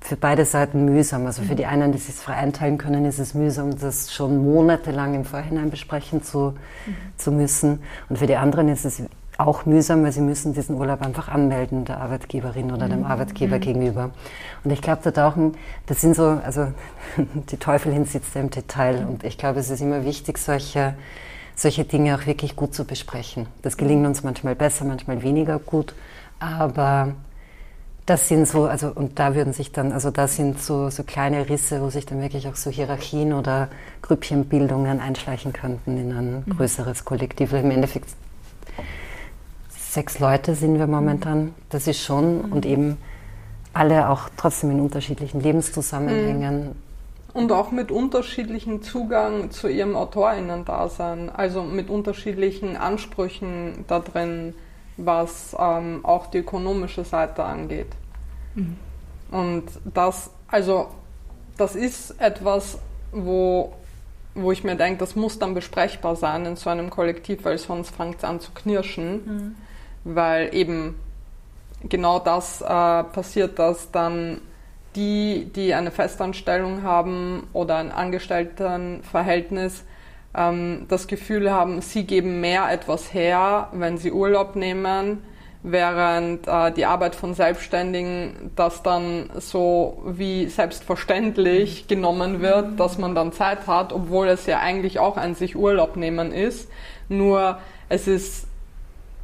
für beide Seiten mühsam. Also für die mhm. einen, die sich frei einteilen können, ist es mühsam, das schon monatelang im Vorhinein besprechen zu, mhm. zu müssen. Und für die anderen ist es auch mühsam, weil sie müssen diesen Urlaub einfach anmelden, der Arbeitgeberin oder dem mhm. Arbeitgeber mhm. gegenüber. Und ich glaube, da tauchen, das sind so, also die Teufelin sitzt ja im Detail. Und ich glaube, es ist immer wichtig, solche, solche Dinge auch wirklich gut zu besprechen. Das gelingt uns manchmal besser, manchmal weniger gut. Aber das sind so, also und da würden sich dann, also da sind so, so kleine Risse, wo sich dann wirklich auch so Hierarchien oder Grüppchenbildungen einschleichen könnten in ein mhm. größeres Kollektiv. Im Endeffekt sechs Leute sind wir momentan, das ist schon mhm. und eben alle auch trotzdem in unterschiedlichen Lebenszusammenhängen. Mhm. Und auch mit unterschiedlichem Zugang zu ihrem AutorInnen-Dasein, also mit unterschiedlichen Ansprüchen da drin was ähm, auch die ökonomische Seite angeht. Mhm. Und das, also, das ist etwas, wo, wo ich mir denke, das muss dann besprechbar sein in so einem Kollektiv, weil sonst fängt es an zu knirschen, mhm. weil eben genau das äh, passiert, dass dann die, die eine Festanstellung haben oder ein Angestelltenverhältnis, ähm, das Gefühl haben, sie geben mehr etwas her, wenn sie Urlaub nehmen, während äh, die Arbeit von Selbstständigen das dann so wie selbstverständlich genommen wird, dass man dann Zeit hat, obwohl es ja eigentlich auch ein sich Urlaub nehmen ist. Nur es ist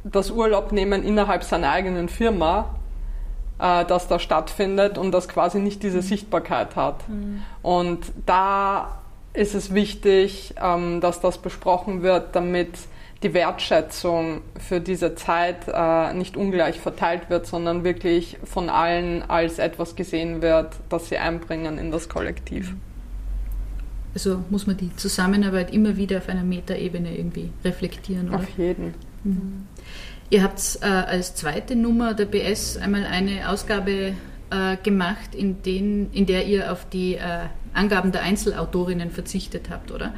das Urlaub nehmen innerhalb seiner eigenen Firma, äh, das da stattfindet und das quasi nicht diese Sichtbarkeit hat. Mhm. Und da ist es wichtig, ähm, dass das besprochen wird, damit die Wertschätzung für diese Zeit äh, nicht ungleich verteilt wird, sondern wirklich von allen als etwas gesehen wird, das sie einbringen in das Kollektiv. Also muss man die Zusammenarbeit immer wieder auf einer Metaebene irgendwie reflektieren, oder? Auf jeden. Mhm. Ihr habt äh, als zweite Nummer der BS einmal eine Ausgabe äh, gemacht, in, den, in der ihr auf die äh, Angaben der Einzelautorinnen verzichtet habt, oder?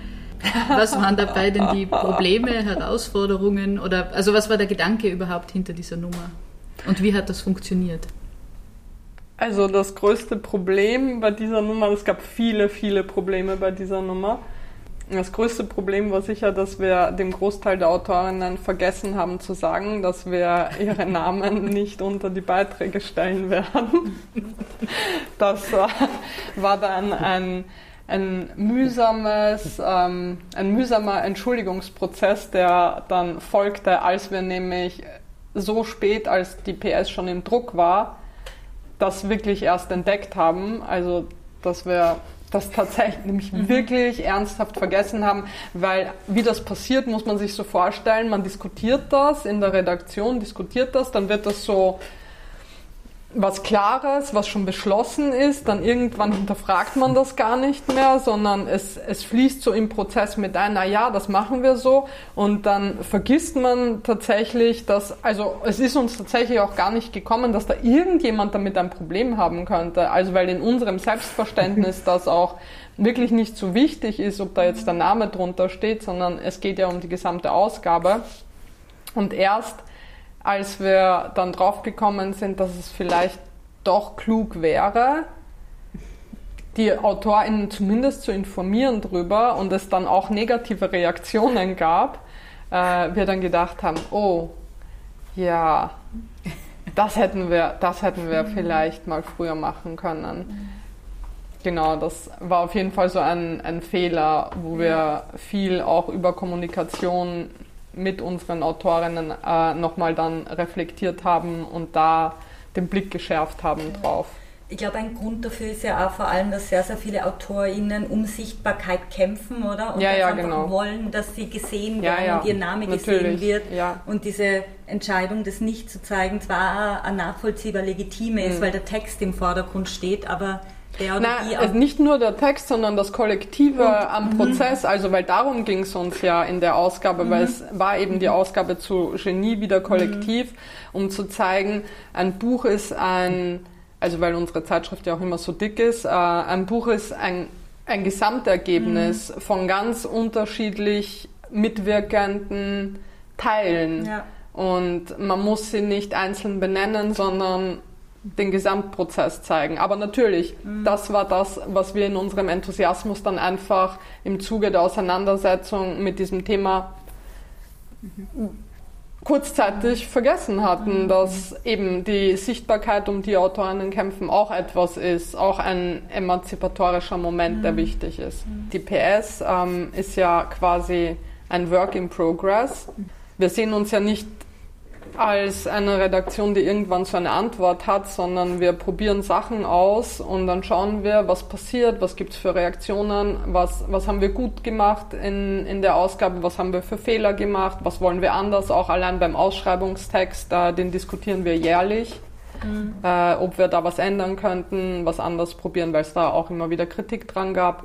Was waren dabei denn die Probleme, Herausforderungen oder also was war der Gedanke überhaupt hinter dieser Nummer? Und wie hat das funktioniert? Also das größte Problem bei dieser Nummer, es gab viele, viele Probleme bei dieser Nummer. Das größte Problem war sicher, dass wir dem Großteil der Autorinnen vergessen haben zu sagen, dass wir ihre Namen nicht unter die Beiträge stellen werden. Das war dann ein, ein mühsames, ähm, ein mühsamer Entschuldigungsprozess, der dann folgte, als wir nämlich so spät, als die PS schon im Druck war, das wirklich erst entdeckt haben. Also, dass wir das tatsächlich nämlich mhm. wirklich ernsthaft vergessen haben, weil wie das passiert, muss man sich so vorstellen, man diskutiert das in der Redaktion, diskutiert das, dann wird das so was Klares, was schon beschlossen ist, dann irgendwann hinterfragt man das gar nicht mehr, sondern es, es fließt so im Prozess mit ein, na ja, das machen wir so. Und dann vergisst man tatsächlich, dass, also es ist uns tatsächlich auch gar nicht gekommen, dass da irgendjemand damit ein Problem haben könnte, also weil in unserem Selbstverständnis das auch wirklich nicht so wichtig ist, ob da jetzt der Name drunter steht, sondern es geht ja um die gesamte Ausgabe. Und erst als wir dann draufgekommen sind, dass es vielleicht doch klug wäre, die AutorInnen zumindest zu informieren drüber und es dann auch negative Reaktionen gab, äh, wir dann gedacht haben, oh, ja, das hätten wir, das hätten wir vielleicht mal früher machen können. Genau, das war auf jeden Fall so ein, ein Fehler, wo wir viel auch über Kommunikation mit unseren Autorinnen äh, nochmal dann reflektiert haben und da den Blick geschärft haben drauf. Ich glaube, ein Grund dafür ist ja auch vor allem, dass sehr, sehr viele AutorInnen um Sichtbarkeit kämpfen, oder? Und ja, ja, genau. wollen, dass sie gesehen ja, werden ja, und ihr Name natürlich, gesehen wird. Ja. Und diese Entscheidung, das nicht zu zeigen, zwar ein nachvollziehbar legitime ist, Mhm. weil der Text im Vordergrund steht, aber die Na, also nicht nur der Text, sondern das Kollektive Und- am Prozess. Also, weil darum ging es uns ja in der Ausgabe, weil es war eben die Ausgabe zu Genie wieder kollektiv, um zu zeigen, ein Buch ist ein, also weil unsere Zeitschrift ja auch immer so dick ist, äh, ein Buch ist ein, ein Gesamtergebnis von ganz unterschiedlich mitwirkenden Teilen. Ja. Und man muss sie nicht einzeln benennen, sondern den Gesamtprozess zeigen. Aber natürlich, das war das, was wir in unserem Enthusiasmus dann einfach im Zuge der Auseinandersetzung mit diesem Thema kurzzeitig vergessen hatten, dass eben die Sichtbarkeit, um die Autorinnen kämpfen, auch etwas ist, auch ein emanzipatorischer Moment, der wichtig ist. Die PS ähm, ist ja quasi ein Work in Progress. Wir sehen uns ja nicht als eine Redaktion, die irgendwann so eine Antwort hat, sondern wir probieren Sachen aus und dann schauen wir, was passiert, was gibt's für Reaktionen, was, was haben wir gut gemacht in, in der Ausgabe, was haben wir für Fehler gemacht, was wollen wir anders, auch allein beim Ausschreibungstext, äh, den diskutieren wir jährlich, äh, ob wir da was ändern könnten, was anders probieren, weil es da auch immer wieder Kritik dran gab.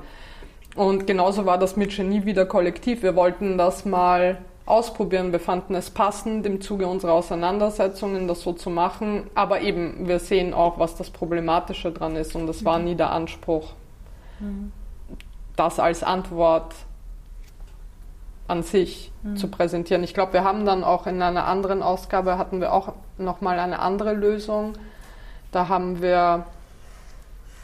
Und genauso war das mit Genie wieder kollektiv. Wir wollten das mal ausprobieren. Wir fanden es passend, im Zuge unserer Auseinandersetzungen das so zu machen. Aber eben, wir sehen auch, was das Problematische dran ist. Und es war nie der Anspruch, das als Antwort an sich zu präsentieren. Ich glaube, wir haben dann auch in einer anderen Ausgabe hatten wir auch nochmal eine andere Lösung. Da haben wir,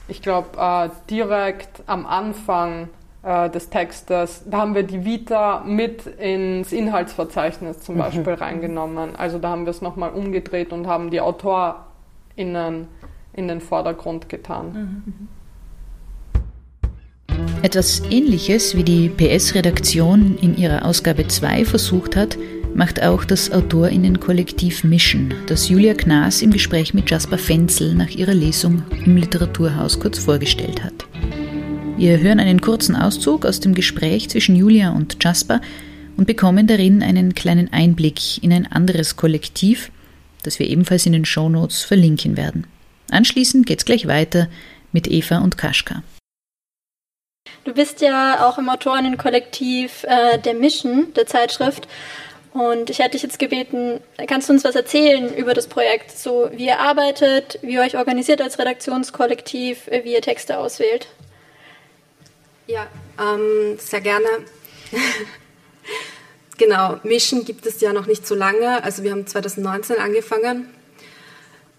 ich glaube, äh, direkt am Anfang äh, des Textes, da haben wir die Vita mit ins Inhaltsverzeichnis zum Beispiel reingenommen. Also da haben wir es nochmal umgedreht und haben die AutorInnen in den Vordergrund getan. Etwas Ähnliches wie die PS-Redaktion in ihrer Ausgabe 2 versucht hat, macht auch das AutorInnen-Kollektiv Mischen, das Julia Knaas im Gespräch mit Jasper Fenzel nach ihrer Lesung im Literaturhaus kurz vorgestellt hat. Wir hören einen kurzen Auszug aus dem Gespräch zwischen Julia und Jasper und bekommen darin einen kleinen Einblick in ein anderes Kollektiv, das wir ebenfalls in den Shownotes verlinken werden. Anschließend geht's gleich weiter mit Eva und Kaschka. Du bist ja auch im Autorinnenkollektiv äh, der Mission, der Zeitschrift. Und ich hätte dich jetzt gebeten, kannst du uns was erzählen über das Projekt? So, wie ihr arbeitet, wie ihr euch organisiert als Redaktionskollektiv, wie ihr Texte auswählt? Ja, ähm, sehr gerne. genau, Mission gibt es ja noch nicht so lange. Also wir haben 2019 angefangen.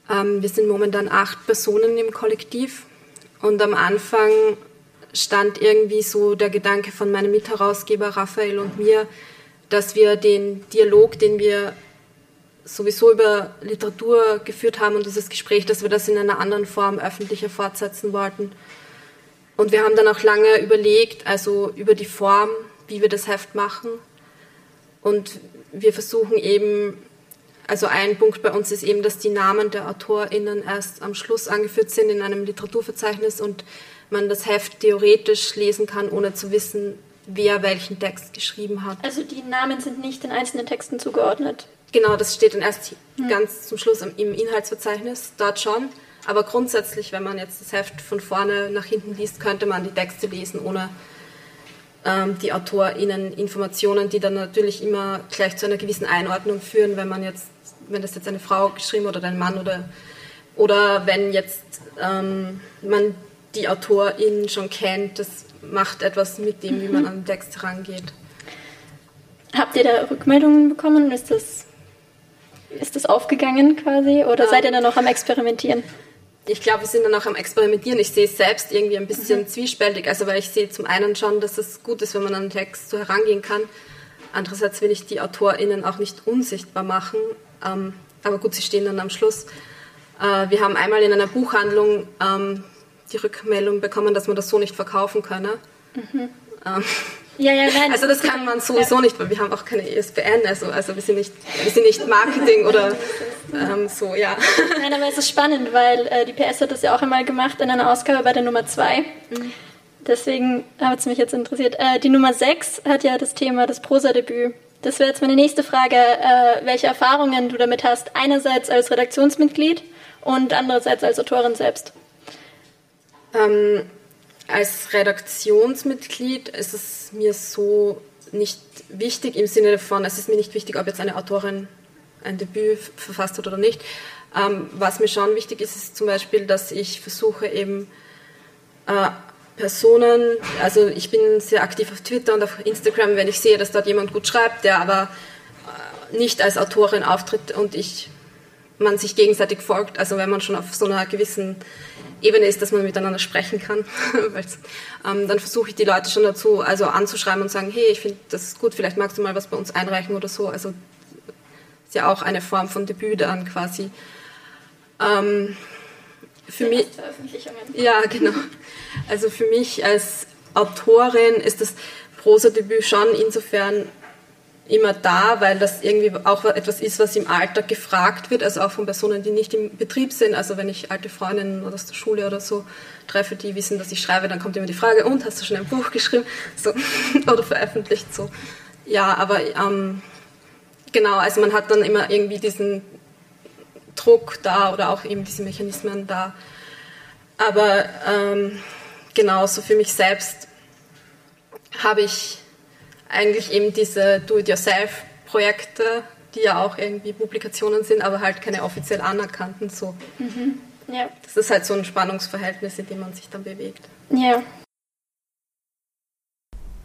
Ähm, wir sind momentan acht Personen im Kollektiv. Und am Anfang stand irgendwie so der Gedanke von meinem Mitherausgeber Raphael und mir, dass wir den Dialog, den wir sowieso über Literatur geführt haben und dieses Gespräch, dass wir das in einer anderen Form öffentlicher fortsetzen wollten. Und wir haben dann auch lange überlegt, also über die Form, wie wir das Heft machen. Und wir versuchen eben, also ein Punkt bei uns ist eben, dass die Namen der AutorInnen erst am Schluss angeführt sind in einem Literaturverzeichnis und man das Heft theoretisch lesen kann, ohne zu wissen, wer welchen Text geschrieben hat. Also die Namen sind nicht den einzelnen Texten zugeordnet. Genau, das steht dann erst ganz zum Schluss im Inhaltsverzeichnis, dort schon. Aber grundsätzlich, wenn man jetzt das Heft von vorne nach hinten liest, könnte man die Texte lesen, ohne ähm, die AutorInnen Informationen, die dann natürlich immer gleich zu einer gewissen Einordnung führen, wenn man jetzt, wenn das jetzt eine Frau geschrieben oder ein Mann oder, oder wenn jetzt ähm, man die AutorInnen schon kennt, das macht etwas mit dem, wie man an den Text herangeht. Habt ihr da Rückmeldungen bekommen? Ist das, ist das aufgegangen quasi oder ähm, seid ihr da noch am Experimentieren? Ich glaube, wir sind dann auch am Experimentieren. Ich sehe es selbst irgendwie ein bisschen mhm. zwiespältig. Also, weil ich sehe zum einen schon, dass es gut ist, wenn man an den Text so herangehen kann. Andererseits will ich die AutorInnen auch nicht unsichtbar machen. Ähm, aber gut, sie stehen dann am Schluss. Äh, wir haben einmal in einer Buchhandlung ähm, die Rückmeldung bekommen, dass man das so nicht verkaufen könne. Mhm. Ähm, ja, ja, nein. Also das kann man sowieso nicht, weil wir haben auch keine ESPN, also, also wir, sind nicht, wir sind nicht Marketing oder ähm, so, ja. Nein, aber es ist spannend, weil äh, die PS hat das ja auch einmal gemacht in einer Ausgabe bei der Nummer 2. Mhm. Deswegen hat es mich jetzt interessiert. Äh, die Nummer 6 hat ja das Thema das Prosa-Debüt. Das wäre jetzt meine nächste Frage, äh, welche Erfahrungen du damit hast. Einerseits als Redaktionsmitglied und andererseits als Autorin selbst. Ähm, als Redaktionsmitglied ist es mir so nicht wichtig im Sinne von, es ist mir nicht wichtig, ob jetzt eine Autorin ein Debüt verfasst hat oder nicht. Ähm, was mir schon wichtig ist, ist zum Beispiel, dass ich versuche eben äh, Personen, also ich bin sehr aktiv auf Twitter und auf Instagram, wenn ich sehe, dass dort jemand gut schreibt, der aber äh, nicht als Autorin auftritt und ich man sich gegenseitig folgt, also wenn man schon auf so einer gewissen Ebene ist, dass man miteinander sprechen kann, ähm, dann versuche ich die Leute schon dazu also anzuschreiben und sagen, hey, ich finde das gut, vielleicht magst du mal was bei uns einreichen oder so. Also ist ja auch eine Form von Debüt dann quasi. Ähm, für mich, ja, genau. Also für mich als Autorin ist das Prosa-Debüt schon insofern immer da, weil das irgendwie auch etwas ist, was im Alltag gefragt wird, also auch von Personen, die nicht im Betrieb sind. Also wenn ich alte Freundinnen aus der Schule oder so treffe, die wissen, dass ich schreibe, dann kommt immer die Frage, und hast du schon ein Buch geschrieben? So, oder veröffentlicht so. Ja, aber ähm, genau, also man hat dann immer irgendwie diesen Druck da oder auch eben diese Mechanismen da. Aber ähm, genauso für mich selbst habe ich eigentlich eben diese Do-it-yourself-Projekte, die ja auch irgendwie Publikationen sind, aber halt keine offiziell anerkannten so. Mhm. Ja. Das ist halt so ein Spannungsverhältnis, in dem man sich dann bewegt. Ja.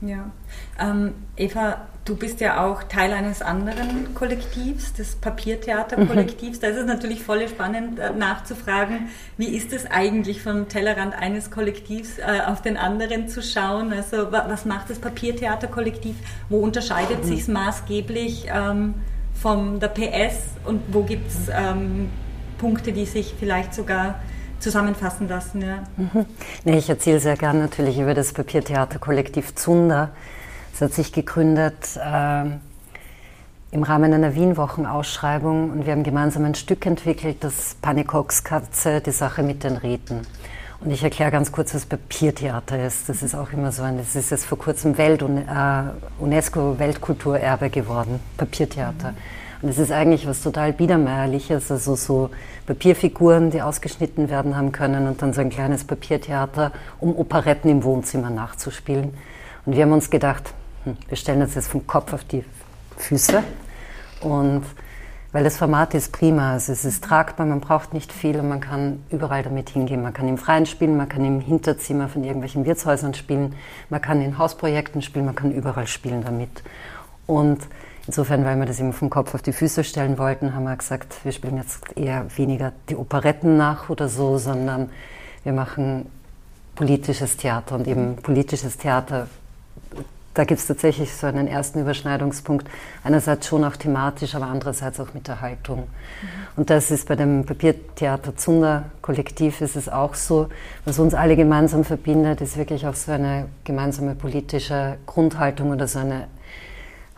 Ja. Ähm, Eva, du bist ja auch Teil eines anderen Kollektivs, des Papiertheaterkollektivs. Mhm. Da ist es natürlich voll spannend äh, nachzufragen, wie ist es eigentlich vom Tellerrand eines Kollektivs äh, auf den anderen zu schauen? Also was macht das Papiertheaterkollektiv? Wo unterscheidet mhm. sich es maßgeblich ähm, von der PS und wo gibt es ähm, Punkte, die sich vielleicht sogar zusammenfassen lassen. Ja. Mhm. Nee, ich erzähle sehr gern natürlich über das Papiertheaterkollektiv Zunder. Es hat sich gegründet äh, im Rahmen einer Wienwochenausschreibung und wir haben gemeinsam ein Stück entwickelt, das Panikokskatze, die Sache mit den Räten. Und ich erkläre ganz kurz, was Papiertheater ist. Das ist auch immer so ein, das ist jetzt vor kurzem Welt, äh, UNESCO-Weltkulturerbe geworden, Papiertheater. Mhm. Und es ist eigentlich was total Biedermeierliches, also so Papierfiguren, die ausgeschnitten werden haben können und dann so ein kleines Papiertheater, um Operetten im Wohnzimmer nachzuspielen. Und wir haben uns gedacht, hm, wir stellen uns jetzt vom Kopf auf die Füße und weil das Format ist prima, also es ist tragbar, man braucht nicht viel und man kann überall damit hingehen. Man kann im Freien spielen, man kann im Hinterzimmer von irgendwelchen Wirtshäusern spielen, man kann in Hausprojekten spielen, man kann überall spielen damit. Und Insofern, weil wir das eben vom Kopf auf die Füße stellen wollten, haben wir gesagt, wir spielen jetzt eher weniger die Operetten nach oder so, sondern wir machen politisches Theater und eben politisches Theater. Da gibt es tatsächlich so einen ersten Überschneidungspunkt. Einerseits schon auch thematisch, aber andererseits auch mit der Haltung. Mhm. Und das ist bei dem Papiertheater Zunder Kollektiv ist es auch so. Was uns alle gemeinsam verbindet, ist wirklich auch so eine gemeinsame politische Grundhaltung oder so eine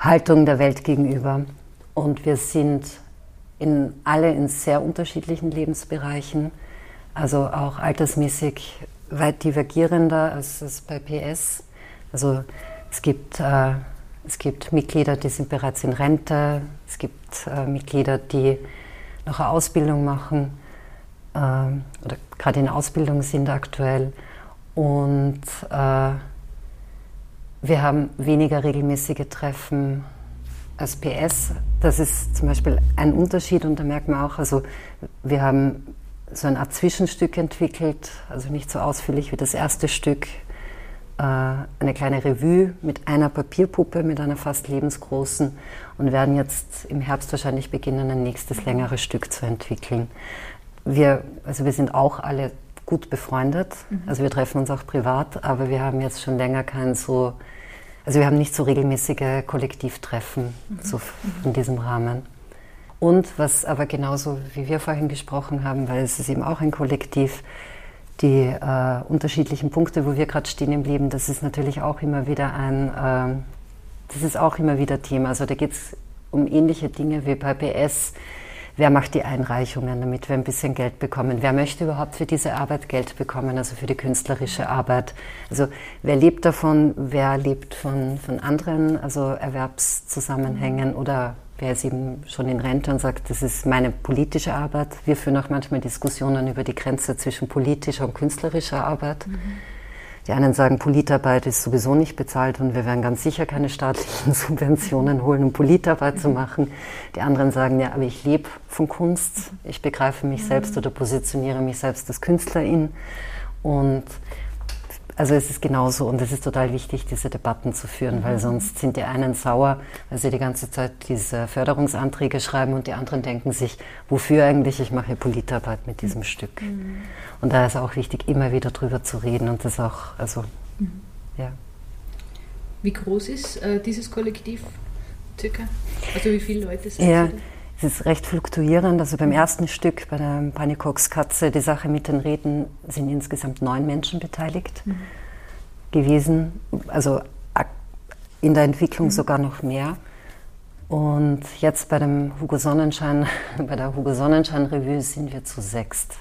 Haltung der Welt gegenüber. Und wir sind in, alle in sehr unterschiedlichen Lebensbereichen, also auch altersmäßig weit divergierender als es bei PS. Also es gibt äh, Es gibt Mitglieder, die sind bereits in Rente. Es gibt äh, Mitglieder, die noch eine Ausbildung machen äh, oder gerade in Ausbildung sind aktuell. Und äh, wir haben weniger regelmäßige Treffen als PS. Das ist zum Beispiel ein Unterschied und da merkt man auch, also wir haben so eine Art Zwischenstück entwickelt, also nicht so ausführlich wie das erste Stück, äh, eine kleine Revue mit einer Papierpuppe, mit einer fast lebensgroßen und werden jetzt im Herbst wahrscheinlich beginnen, ein nächstes längeres Stück zu entwickeln. Wir, also wir sind auch alle gut befreundet, mhm. also wir treffen uns auch privat, aber wir haben jetzt schon länger kein so, also wir haben nicht so regelmäßige Kollektivtreffen mhm. so in diesem Rahmen. Und was aber genauso wie wir vorhin gesprochen haben, weil es ist eben auch ein Kollektiv, die äh, unterschiedlichen Punkte, wo wir gerade stehen im Leben, das ist natürlich auch immer wieder ein, äh, das ist auch immer wieder Thema. Also da geht es um ähnliche Dinge wie bei PS. Wer macht die Einreichungen, damit wir ein bisschen Geld bekommen? Wer möchte überhaupt für diese Arbeit Geld bekommen, also für die künstlerische Arbeit? Also wer lebt davon? Wer lebt von, von anderen, also Erwerbszusammenhängen oder wer ist eben schon in Rente und sagt, das ist meine politische Arbeit. Wir führen auch manchmal Diskussionen über die Grenze zwischen politischer und künstlerischer Arbeit. Mhm. Die einen sagen, Politarbeit ist sowieso nicht bezahlt und wir werden ganz sicher keine staatlichen Subventionen holen, um Politarbeit zu machen. Die anderen sagen, ja, aber ich lebe von Kunst, ich begreife mich selbst oder positioniere mich selbst als Künstlerin. Und also es ist genauso und es ist total wichtig, diese Debatten zu führen, weil mhm. sonst sind die einen sauer, weil sie die ganze Zeit diese Förderungsanträge schreiben und die anderen denken sich, wofür eigentlich, ich mache Politarbeit mit diesem Stück. Mhm. Und da ist auch wichtig, immer wieder drüber zu reden und das auch, also, mhm. ja. Wie groß ist äh, dieses Kollektiv circa? Also wie viele Leute sind ja. Es ist recht fluktuierend. Also beim ersten Stück, bei der Panikox Katze, die Sache mit den Reden, sind insgesamt neun Menschen beteiligt mhm. gewesen. Also in der Entwicklung mhm. sogar noch mehr. Und jetzt bei dem Hugo Sonnenschein, bei der Hugo Sonnenschein Revue sind wir zu sechst.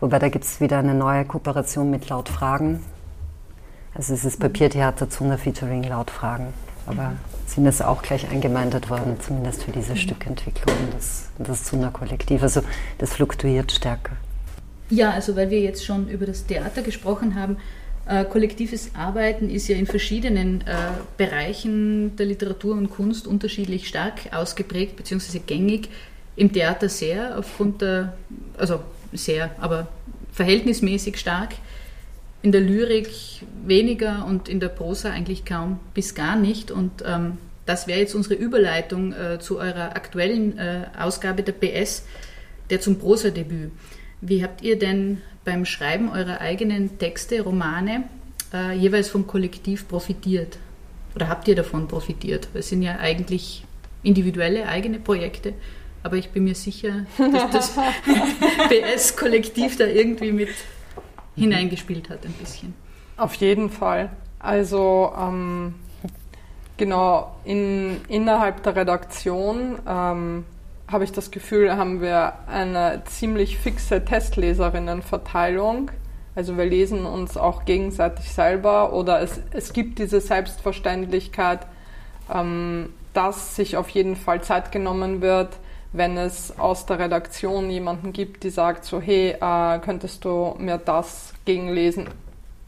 Wobei da gibt es wieder eine neue Kooperation mit Lautfragen. Also es ist Papiertheater Zunge featuring Lautfragen. Aber sind es auch gleich eingemeindet worden, zumindest für diese. Stückentwicklung, das, das Zuna-Kollektiv. Also das fluktuiert stärker. Ja, also weil wir jetzt schon über das Theater gesprochen haben, äh, kollektives Arbeiten ist ja in verschiedenen äh, Bereichen der Literatur und Kunst unterschiedlich stark ausgeprägt bzw. gängig. Im Theater sehr, aufgrund der, also sehr, aber verhältnismäßig stark in der Lyrik weniger und in der Prosa eigentlich kaum bis gar nicht. Und ähm, das wäre jetzt unsere Überleitung äh, zu eurer aktuellen äh, Ausgabe der PS, der zum Prosadebüt. Wie habt ihr denn beim Schreiben eurer eigenen Texte, Romane, äh, jeweils vom Kollektiv profitiert? Oder habt ihr davon profitiert? Es sind ja eigentlich individuelle, eigene Projekte, aber ich bin mir sicher, dass das PS-Kollektiv da irgendwie mit hineingespielt hat ein bisschen. Auf jeden Fall. Also ähm, genau in, innerhalb der Redaktion ähm, habe ich das Gefühl, haben wir eine ziemlich fixe Testleserinnenverteilung. Also wir lesen uns auch gegenseitig selber oder es, es gibt diese Selbstverständlichkeit, ähm, dass sich auf jeden Fall Zeit genommen wird, wenn es aus der Redaktion jemanden gibt, die sagt so, hey, äh, könntest du mir das gegenlesen?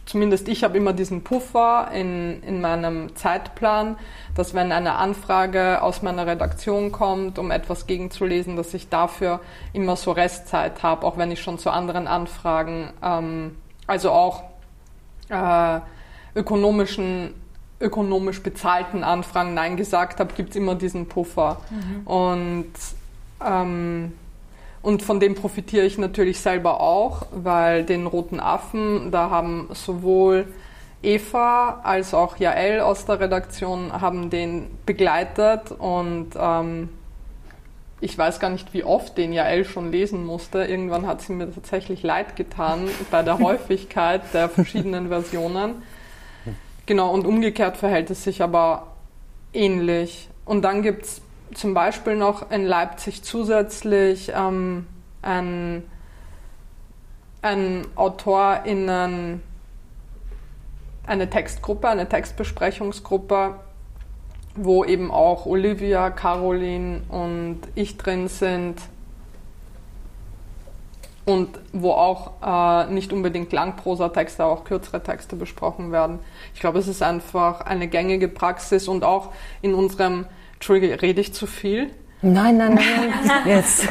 Zumindest ich habe immer diesen Puffer in, in meinem Zeitplan, dass wenn eine Anfrage aus meiner Redaktion kommt, um etwas gegenzulesen, dass ich dafür immer so Restzeit habe, auch wenn ich schon zu anderen Anfragen, ähm, also auch äh, ökonomischen ökonomisch bezahlten Anfragen Nein gesagt habe, gibt es immer diesen Puffer. Mhm. Und ähm, und von dem profitiere ich natürlich selber auch, weil den Roten Affen, da haben sowohl Eva als auch Jael aus der Redaktion haben den begleitet und ähm, ich weiß gar nicht, wie oft den Jael schon lesen musste. Irgendwann hat sie mir tatsächlich leid getan bei der Häufigkeit der verschiedenen Versionen. Genau, und umgekehrt verhält es sich aber ähnlich. Und dann gibt es zum Beispiel noch in Leipzig zusätzlich ähm, ein, ein AutorInnen, eine Textgruppe, eine Textbesprechungsgruppe, wo eben auch Olivia, Caroline und ich drin sind und wo auch äh, nicht unbedingt Langprosatexte, auch kürzere Texte besprochen werden. Ich glaube, es ist einfach eine gängige Praxis und auch in unserem, Entschuldige, rede ich zu viel? Nein, nein, nein, jetzt.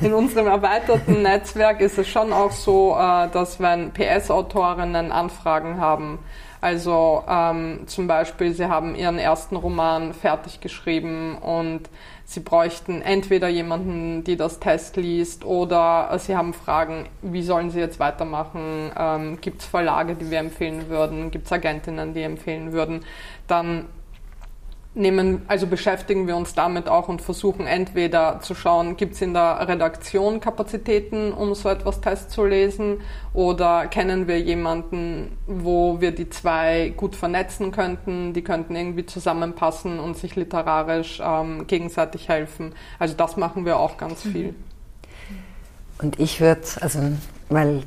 in unserem erweiterten Netzwerk ist es schon auch so, äh, dass wenn PS-Autorinnen Anfragen haben, also ähm, zum Beispiel, sie haben ihren ersten Roman fertig geschrieben und sie bräuchten entweder jemanden, die das Test liest, oder sie haben Fragen, wie sollen sie jetzt weitermachen? Ähm, Gibt es Verlage, die wir empfehlen würden? Gibt es Agentinnen, die empfehlen würden? Dann nehmen, also beschäftigen wir uns damit auch und versuchen entweder zu schauen, gibt es in der Redaktion Kapazitäten, um so etwas Test zu lesen, oder kennen wir jemanden, wo wir die zwei gut vernetzen könnten, die könnten irgendwie zusammenpassen und sich literarisch ähm, gegenseitig helfen. Also das machen wir auch ganz viel. Und ich würde, also weil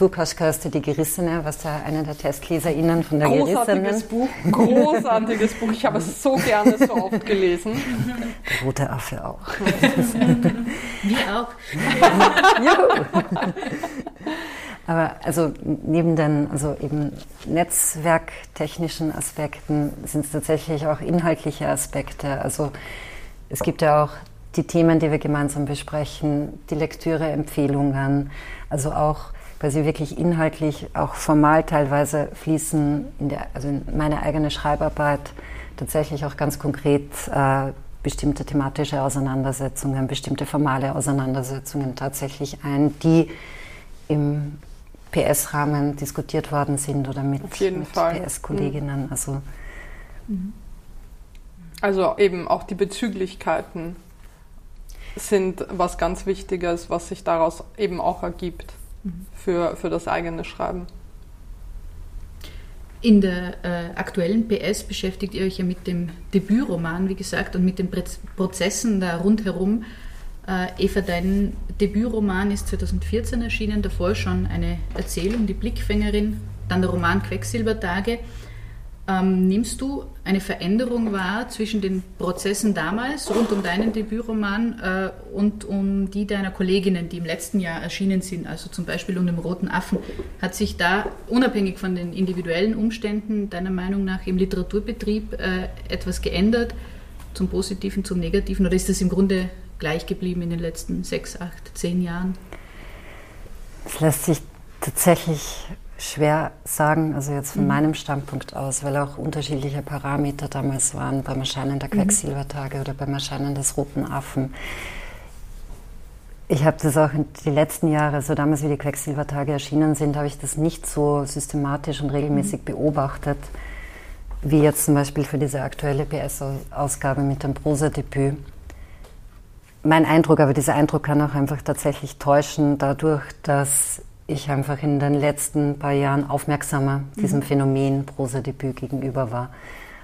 Du, du die Gerissene, was ja eine der TestleserInnen von der Großartiges Gerissenen. Buch, großartiges Buch. Ich habe es so gerne so oft gelesen. Der rote Affe auch. Wir auch. Aber also neben den also eben netzwerktechnischen Aspekten sind es tatsächlich auch inhaltliche Aspekte. Also es gibt ja auch die Themen, die wir gemeinsam besprechen, die Lektüreempfehlungen, also auch weil sie wirklich inhaltlich, auch formal teilweise fließen, in der, also in meine eigene Schreibarbeit tatsächlich auch ganz konkret äh, bestimmte thematische Auseinandersetzungen, bestimmte formale Auseinandersetzungen tatsächlich ein, die im PS-Rahmen diskutiert worden sind oder mit, mit PS-Kolleginnen. Mhm. Also, also eben auch die Bezüglichkeiten sind was ganz Wichtiges, was sich daraus eben auch ergibt für, für das eigene Schreiben. In der äh, aktuellen PS beschäftigt ihr euch ja mit dem Debütroman, wie gesagt, und mit den Prozessen da rundherum. Äh, Eva, dein Debütroman ist 2014 erschienen, davor schon eine Erzählung, Die Blickfängerin, dann der Roman Quecksilbertage. Ähm, nimmst du eine Veränderung wahr zwischen den Prozessen damals rund um deinen Debütroman äh, und um die deiner Kolleginnen, die im letzten Jahr erschienen sind, also zum Beispiel um den Roten Affen? Hat sich da unabhängig von den individuellen Umständen deiner Meinung nach im Literaturbetrieb äh, etwas geändert, zum Positiven, zum Negativen, oder ist das im Grunde gleich geblieben in den letzten sechs, acht, zehn Jahren? Es lässt sich tatsächlich schwer sagen, also jetzt von mhm. meinem Standpunkt aus, weil auch unterschiedliche Parameter damals waren beim Erscheinen der mhm. Quecksilbertage oder beim Erscheinen des Roten Affen. Ich habe das auch in die letzten Jahre, so damals wie die Quecksilbertage erschienen sind, habe ich das nicht so systematisch und regelmäßig mhm. beobachtet, wie jetzt zum Beispiel für diese aktuelle PS-Ausgabe mit dem Prosa-Debüt. Mein Eindruck, aber dieser Eindruck kann auch einfach tatsächlich täuschen, dadurch, dass ich einfach in den letzten paar Jahren aufmerksamer diesem mhm. Phänomen Prosa-Debüt gegenüber war.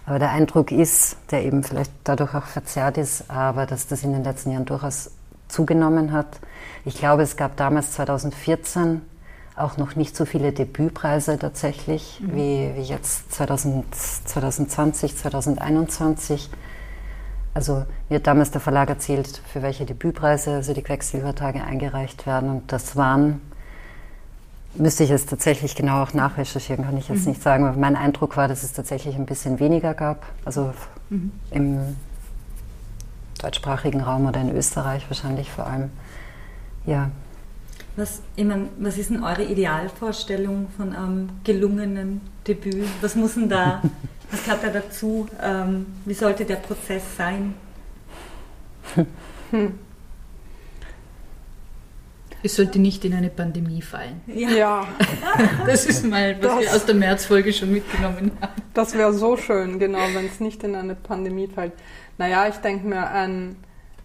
Aber der Eindruck ist, der eben vielleicht dadurch auch verzerrt ist, aber dass das in den letzten Jahren durchaus zugenommen hat. Ich glaube, es gab damals 2014 auch noch nicht so viele Debütpreise tatsächlich mhm. wie, wie jetzt 2000, 2020, 2021. Also mir hat damals der Verlag erzählt, für welche Debütpreise also die Quecksilbertage eingereicht werden. Und das waren Müsste ich es tatsächlich genau auch nachrecherchieren, kann ich jetzt mhm. nicht sagen. Aber mein Eindruck war, dass es tatsächlich ein bisschen weniger gab. Also mhm. im deutschsprachigen Raum oder in Österreich wahrscheinlich vor allem. Ja. Was, ich mein, was ist denn eure Idealvorstellung von einem gelungenen Debüt? Was muss denn da, was gehört da dazu? Ähm, wie sollte der Prozess sein? Hm. Es sollte nicht in eine Pandemie fallen. Ja. ja. Das ist mal, was das, wir aus der Märzfolge schon mitgenommen haben. Das wäre so schön, genau, wenn es nicht in eine Pandemie fällt. Naja, ich denke mir, ein,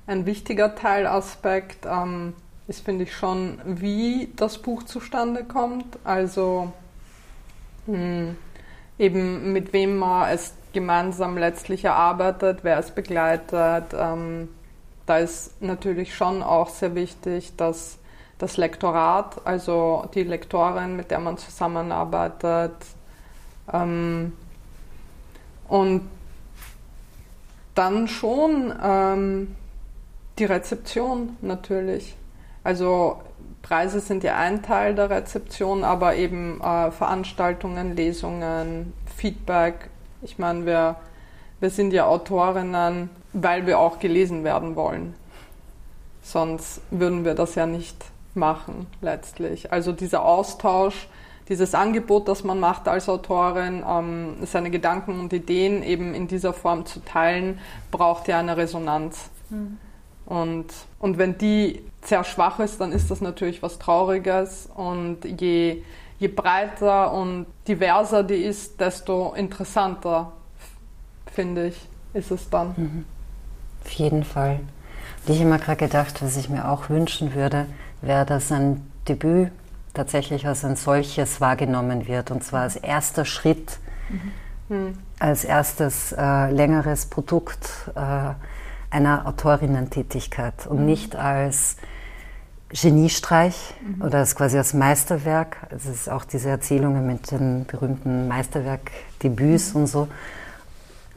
ein wichtiger Teilaspekt ähm, ist, finde ich, schon, wie das Buch zustande kommt. Also mh, hm, eben mit wem man es gemeinsam letztlich erarbeitet, wer es begleitet. Ähm, da ist natürlich schon auch sehr wichtig, dass das Lektorat, also die Lektorin, mit der man zusammenarbeitet, ähm, Und dann schon ähm, die Rezeption natürlich. Also Preise sind ja ein Teil der Rezeption, aber eben äh, Veranstaltungen, Lesungen, Feedback. Ich meine, wir, wir sind ja Autorinnen, weil wir auch gelesen werden wollen. Sonst würden wir das ja nicht machen letztlich. Also dieser Austausch, dieses Angebot, das man macht als Autorin, ähm, seine Gedanken und Ideen eben in dieser Form zu teilen, braucht ja eine Resonanz. Mhm. Und, und wenn die sehr schwach ist, dann ist das natürlich was Trauriges. Und je, je breiter und diverser die ist, desto interessanter, finde ich, ist es dann. Mhm. Auf jeden Fall. Und ich habe immer gerade gedacht, was ich mir auch wünschen würde, wäre, dass ein Debüt tatsächlich als ein solches wahrgenommen wird. Und zwar als erster Schritt, mhm. als erstes äh, längeres Produkt äh, einer Autorinnentätigkeit und mhm. nicht als Geniestreich mhm. oder als quasi als Meisterwerk. Es ist auch diese Erzählungen mit den berühmten Meisterwerk-Debüts mhm. und so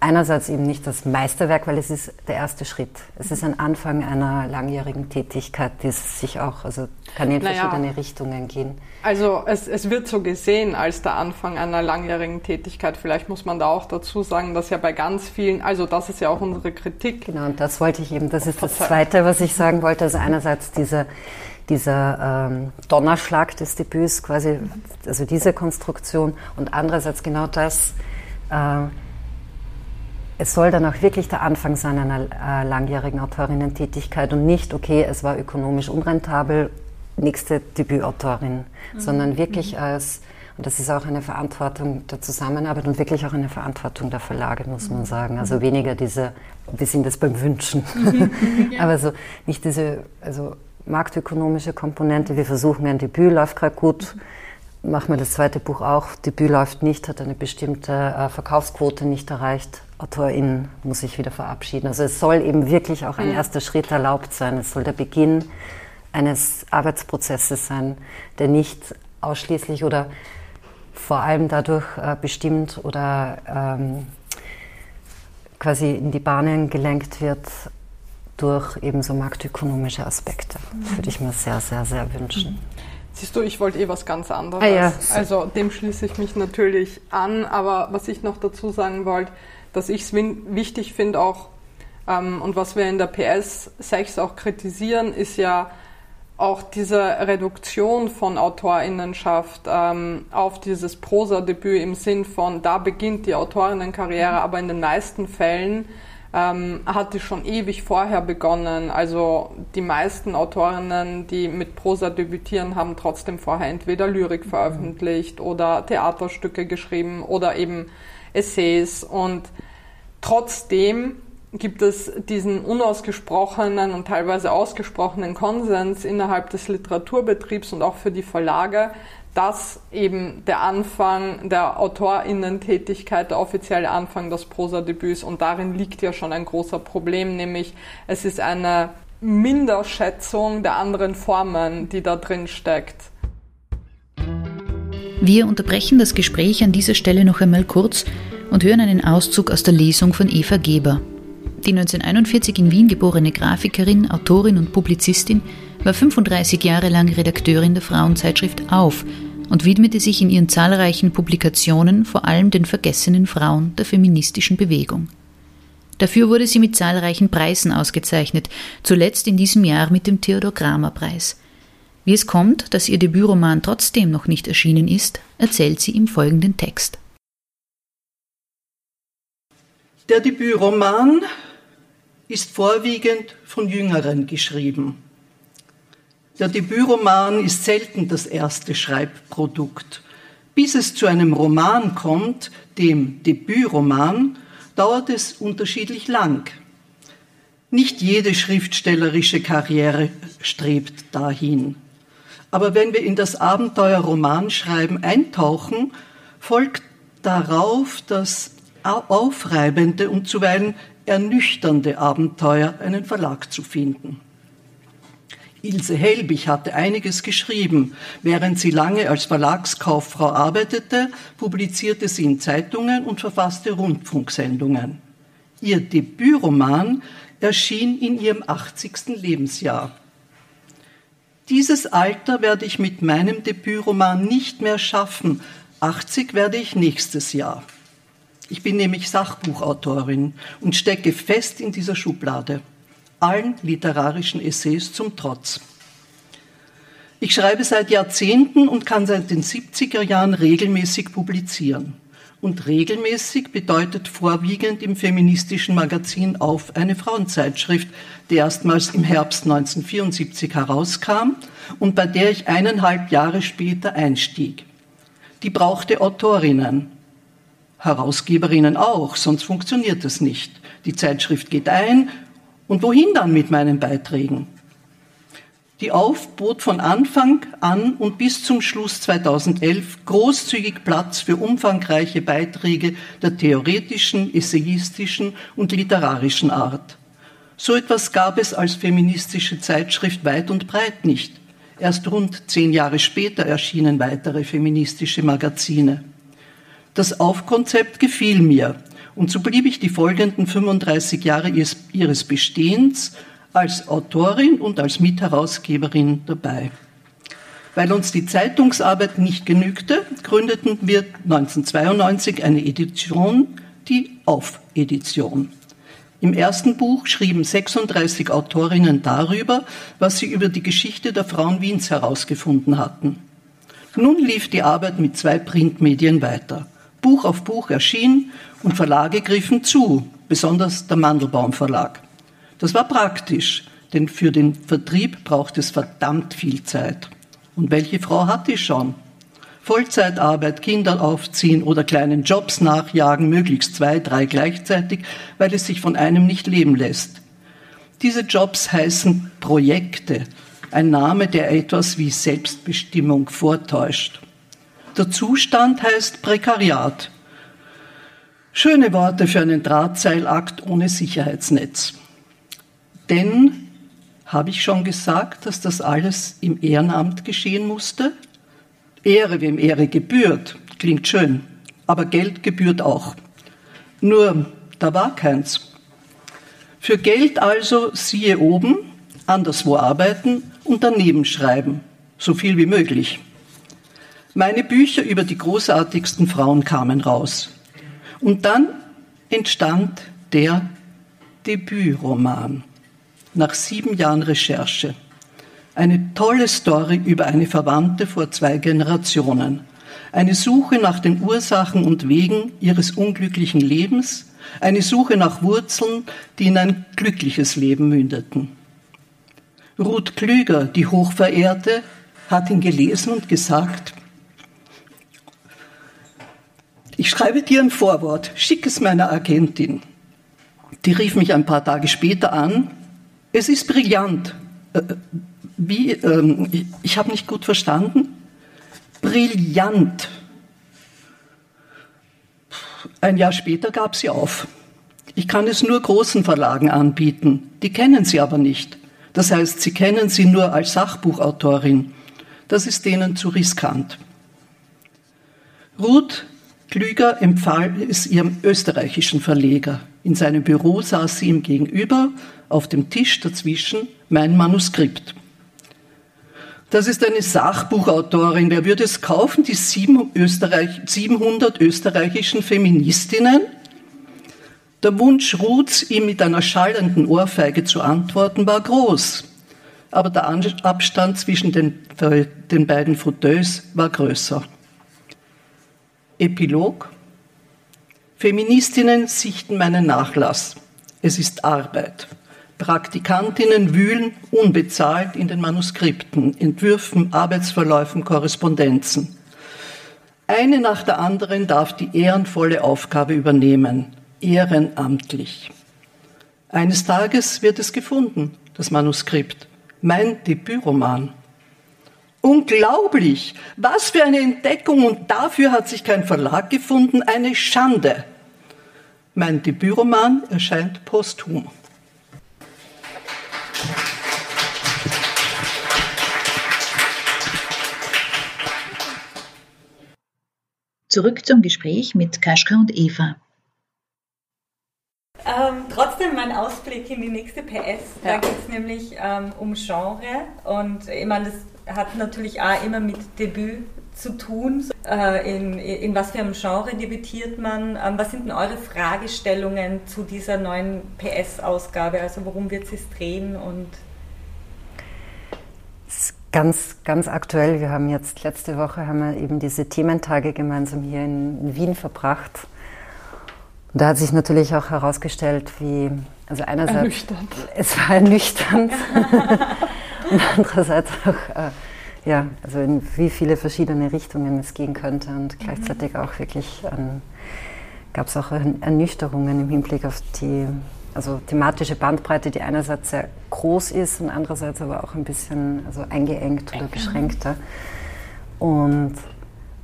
einerseits eben nicht das Meisterwerk, weil es ist der erste Schritt. Es ist ein Anfang einer langjährigen Tätigkeit, die sich auch, also kann in naja, verschiedene Richtungen gehen. Also es, es wird so gesehen als der Anfang einer langjährigen Tätigkeit. Vielleicht muss man da auch dazu sagen, dass ja bei ganz vielen, also das ist ja auch unsere Kritik. Genau, und das wollte ich eben, das ist das Zweite, was ich sagen wollte. Also einerseits diese dieser ähm, Donnerschlag des Debüts, quasi, also diese Konstruktion und andererseits genau das, äh, es soll dann auch wirklich der Anfang sein einer äh, langjährigen Autorinnen-Tätigkeit und nicht, okay, es war ökonomisch unrentabel, nächste Debütautorin, mhm. sondern wirklich mhm. als, und das ist auch eine Verantwortung der Zusammenarbeit und wirklich auch eine Verantwortung der Verlage, muss man mhm. sagen. Also weniger diese, wir sind es beim Wünschen, mhm. ja. aber so nicht diese, also marktökonomische Komponente, wir versuchen ein Debüt, läuft gerade gut, machen wir das zweite Buch auch, Debüt läuft nicht, hat eine bestimmte äh, Verkaufsquote nicht erreicht, AutorInnen muss sich wieder verabschieden. Also es soll eben wirklich auch ein mhm. erster Schritt erlaubt sein. Es soll der Beginn eines Arbeitsprozesses sein, der nicht ausschließlich oder vor allem dadurch äh, bestimmt oder ähm, quasi in die Bahnen gelenkt wird durch eben so marktökonomische Aspekte. Mhm. Würde ich mir sehr, sehr, sehr wünschen. Siehst du, ich wollte eh was ganz anderes. Ah, ja. Also dem schließe ich mich natürlich an, aber was ich noch dazu sagen wollte, dass ich es wichtig finde auch, ähm, und was wir in der PS 6 auch kritisieren, ist ja auch diese Reduktion von Autorinnenschaft ähm, auf dieses Prosa-Debüt im Sinn von, da beginnt die Autorinnenkarriere, aber in den meisten Fällen ähm, hat die schon ewig vorher begonnen. Also die meisten Autorinnen, die mit Prosa debütieren, haben trotzdem vorher entweder Lyrik veröffentlicht oder Theaterstücke geschrieben oder eben Essays und trotzdem gibt es diesen unausgesprochenen und teilweise ausgesprochenen Konsens innerhalb des Literaturbetriebs und auch für die Verlage, dass eben der Anfang der Autorinnentätigkeit, der offizielle Anfang des Prosadebüts und darin liegt ja schon ein großer Problem, nämlich es ist eine Minderschätzung der anderen Formen, die da drin steckt. Wir unterbrechen das Gespräch an dieser Stelle noch einmal kurz und hören einen Auszug aus der Lesung von Eva Geber. Die 1941 in Wien geborene Grafikerin, Autorin und Publizistin war 35 Jahre lang Redakteurin der Frauenzeitschrift Auf und widmete sich in ihren zahlreichen Publikationen vor allem den vergessenen Frauen der feministischen Bewegung. Dafür wurde sie mit zahlreichen Preisen ausgezeichnet, zuletzt in diesem Jahr mit dem Theodor Kramer Preis. Wie es kommt, dass ihr Debütroman trotzdem noch nicht erschienen ist, erzählt sie im folgenden Text. Der Debütroman ist vorwiegend von Jüngeren geschrieben. Der Debütroman ist selten das erste Schreibprodukt. Bis es zu einem Roman kommt, dem Debütroman, dauert es unterschiedlich lang. Nicht jede schriftstellerische Karriere strebt dahin. Aber wenn wir in das Abenteuer Romanschreiben eintauchen, folgt darauf das aufreibende und zuweilen ernüchternde Abenteuer, einen Verlag zu finden. Ilse Helbig hatte einiges geschrieben. Während sie lange als Verlagskauffrau arbeitete, publizierte sie in Zeitungen und verfasste Rundfunksendungen. Ihr Debütroman erschien in ihrem 80. Lebensjahr. Dieses Alter werde ich mit meinem Debütroman nicht mehr schaffen. 80 werde ich nächstes Jahr. Ich bin nämlich Sachbuchautorin und stecke fest in dieser Schublade allen literarischen Essays zum Trotz. Ich schreibe seit Jahrzehnten und kann seit den 70er Jahren regelmäßig publizieren. Und regelmäßig bedeutet vorwiegend im feministischen Magazin Auf eine Frauenzeitschrift, die erstmals im Herbst 1974 herauskam und bei der ich eineinhalb Jahre später einstieg. Die brauchte Autorinnen, Herausgeberinnen auch, sonst funktioniert es nicht. Die Zeitschrift geht ein, und wohin dann mit meinen Beiträgen? Die Auf bot von Anfang an und bis zum Schluss 2011 großzügig Platz für umfangreiche Beiträge der theoretischen, essayistischen und literarischen Art. So etwas gab es als feministische Zeitschrift weit und breit nicht. Erst rund zehn Jahre später erschienen weitere feministische Magazine. Das Aufkonzept gefiel mir und so blieb ich die folgenden 35 Jahre ihres Bestehens als Autorin und als Mitherausgeberin dabei. Weil uns die Zeitungsarbeit nicht genügte, gründeten wir 1992 eine Edition, die Auf-Edition. Im ersten Buch schrieben 36 Autorinnen darüber, was sie über die Geschichte der Frauen Wiens herausgefunden hatten. Nun lief die Arbeit mit zwei Printmedien weiter. Buch auf Buch erschien und Verlage griffen zu, besonders der Mandelbaum Verlag. Das war praktisch, denn für den Vertrieb braucht es verdammt viel Zeit. Und welche Frau hat die schon? Vollzeitarbeit, Kinder aufziehen oder kleinen Jobs nachjagen, möglichst zwei, drei gleichzeitig, weil es sich von einem nicht leben lässt. Diese Jobs heißen Projekte, ein Name, der etwas wie Selbstbestimmung vortäuscht. Der Zustand heißt Prekariat. Schöne Worte für einen Drahtseilakt ohne Sicherheitsnetz. Denn, habe ich schon gesagt, dass das alles im Ehrenamt geschehen musste? Ehre, wem Ehre gebührt, klingt schön, aber Geld gebührt auch. Nur, da war keins. Für Geld also siehe oben, anderswo arbeiten und daneben schreiben, so viel wie möglich. Meine Bücher über die großartigsten Frauen kamen raus. Und dann entstand der Debütroman nach sieben Jahren Recherche. Eine tolle Story über eine Verwandte vor zwei Generationen. Eine Suche nach den Ursachen und Wegen ihres unglücklichen Lebens. Eine Suche nach Wurzeln, die in ein glückliches Leben mündeten. Ruth Klüger, die Hochverehrte, hat ihn gelesen und gesagt, ich schreibe dir ein Vorwort, schick es meiner Agentin. Die rief mich ein paar Tage später an. Es ist brillant. Äh, wie, ähm, ich, ich habe nicht gut verstanden. Brillant. Ein Jahr später gab sie auf. Ich kann es nur großen Verlagen anbieten. Die kennen sie aber nicht. Das heißt, sie kennen sie nur als Sachbuchautorin. Das ist denen zu riskant. Ruth Klüger empfahl es ihrem österreichischen Verleger. In seinem Büro saß sie ihm gegenüber, auf dem Tisch dazwischen mein Manuskript. Das ist eine Sachbuchautorin. Wer würde es kaufen? Die 700 österreichischen Feministinnen? Der Wunsch Ruths, ihm mit einer schallenden Ohrfeige zu antworten, war groß. Aber der Abstand zwischen den, den beiden Fauteuils war größer. Epilog. Feministinnen sichten meinen Nachlass. Es ist Arbeit. Praktikantinnen wühlen unbezahlt in den Manuskripten, Entwürfen, Arbeitsverläufen, Korrespondenzen. Eine nach der anderen darf die ehrenvolle Aufgabe übernehmen, ehrenamtlich. Eines Tages wird es gefunden, das Manuskript, mein Debütroman. Unglaublich! Was für eine Entdeckung und dafür hat sich kein Verlag gefunden, eine Schande. Mein Debütroman erscheint posthum. Zurück zum Gespräch mit Kaschka und Eva. Ähm, trotzdem mein Ausblick in die nächste PS. Da ja. geht es nämlich ähm, um Genre und ich meine, das hat natürlich auch immer mit Debüt zu tun. Äh, in, in was für einem Genre debütiert man? Ähm, was sind denn eure Fragestellungen zu dieser neuen PS-Ausgabe? Also worum wird es drehen und Ganz, ganz aktuell. Wir haben jetzt letzte Woche haben wir eben diese Thementage gemeinsam hier in Wien verbracht. Und da hat sich natürlich auch herausgestellt, wie, also einerseits, ernüchternd. es war ernüchternd und andererseits auch, äh, ja, also in wie viele verschiedene Richtungen es gehen könnte und gleichzeitig mhm. auch wirklich ähm, gab es auch Ernüchterungen im Hinblick auf die also thematische Bandbreite, die einerseits sehr groß ist und andererseits aber auch ein bisschen also eingeengt oder beschränkter. Und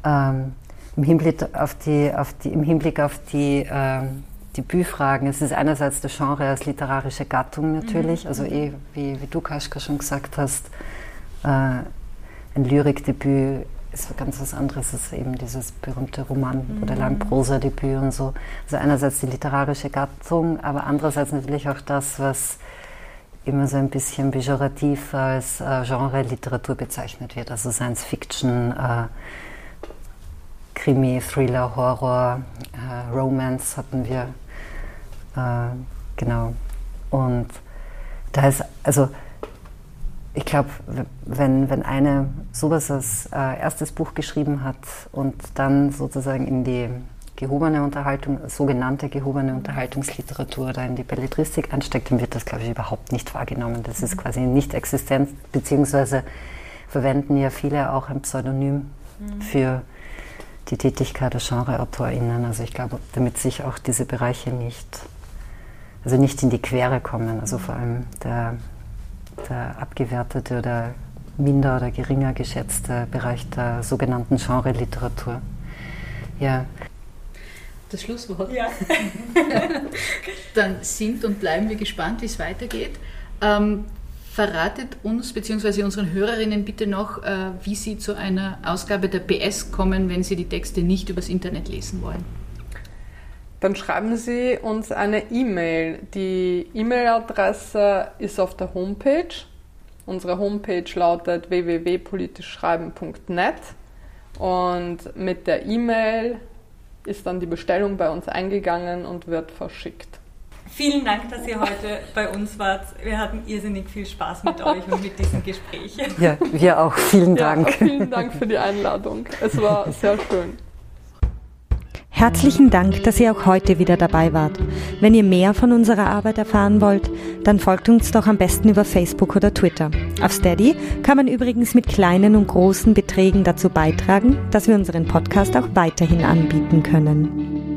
ähm, im, Hinblick auf die, auf die, im Hinblick auf die, ähm, die Büfragen, es ist einerseits das Genre als literarische Gattung natürlich, mhm. also eh, wie, wie du Kaschka schon gesagt hast, äh, ein Lyrikdebüt ist ganz was anderes als eben dieses berühmte Roman- mhm. oder Langprosa-Debüt und so. Also einerseits die literarische Gattung, aber andererseits natürlich auch das, was immer so ein bisschen pejorativ als äh, Genre-Literatur bezeichnet wird, also Science-Fiction, äh, Krimi, Thriller, Horror, äh, Romance hatten wir. Äh, genau. Und da ist, also ich glaube, wenn, wenn eine sowas als äh, erstes Buch geschrieben hat und dann sozusagen in die gehobene Unterhaltung, sogenannte gehobene Unterhaltungsliteratur oder in die Belletristik einsteckt, dann wird das, glaube ich, überhaupt nicht wahrgenommen. Das ist quasi nicht existent, beziehungsweise verwenden ja viele auch ein Pseudonym mhm. für die Tätigkeit der GenreautorInnen. Also ich glaube, damit sich auch diese Bereiche nicht, also nicht in die Quere kommen. Also vor allem der der abgewertete oder minder oder geringer geschätzte Bereich der sogenannten Genre-Literatur. Ja. Das Schlusswort. Ja. Dann sind und bleiben wir gespannt, wie es weitergeht. Ähm, verratet uns bzw. unseren Hörerinnen bitte noch, äh, wie Sie zu einer Ausgabe der PS kommen, wenn Sie die Texte nicht übers Internet lesen wollen dann schreiben Sie uns eine E-Mail. Die E-Mail-Adresse ist auf der Homepage. Unsere Homepage lautet www.politischschreiben.net und mit der E-Mail ist dann die Bestellung bei uns eingegangen und wird verschickt. Vielen Dank, dass ihr heute bei uns wart. Wir hatten irrsinnig viel Spaß mit euch und mit diesem Gespräch. Ja, wir auch. Vielen Dank. Ja, vielen Dank für die Einladung. Es war sehr schön. Herzlichen Dank, dass ihr auch heute wieder dabei wart. Wenn ihr mehr von unserer Arbeit erfahren wollt, dann folgt uns doch am besten über Facebook oder Twitter. Auf Steady kann man übrigens mit kleinen und großen Beträgen dazu beitragen, dass wir unseren Podcast auch weiterhin anbieten können.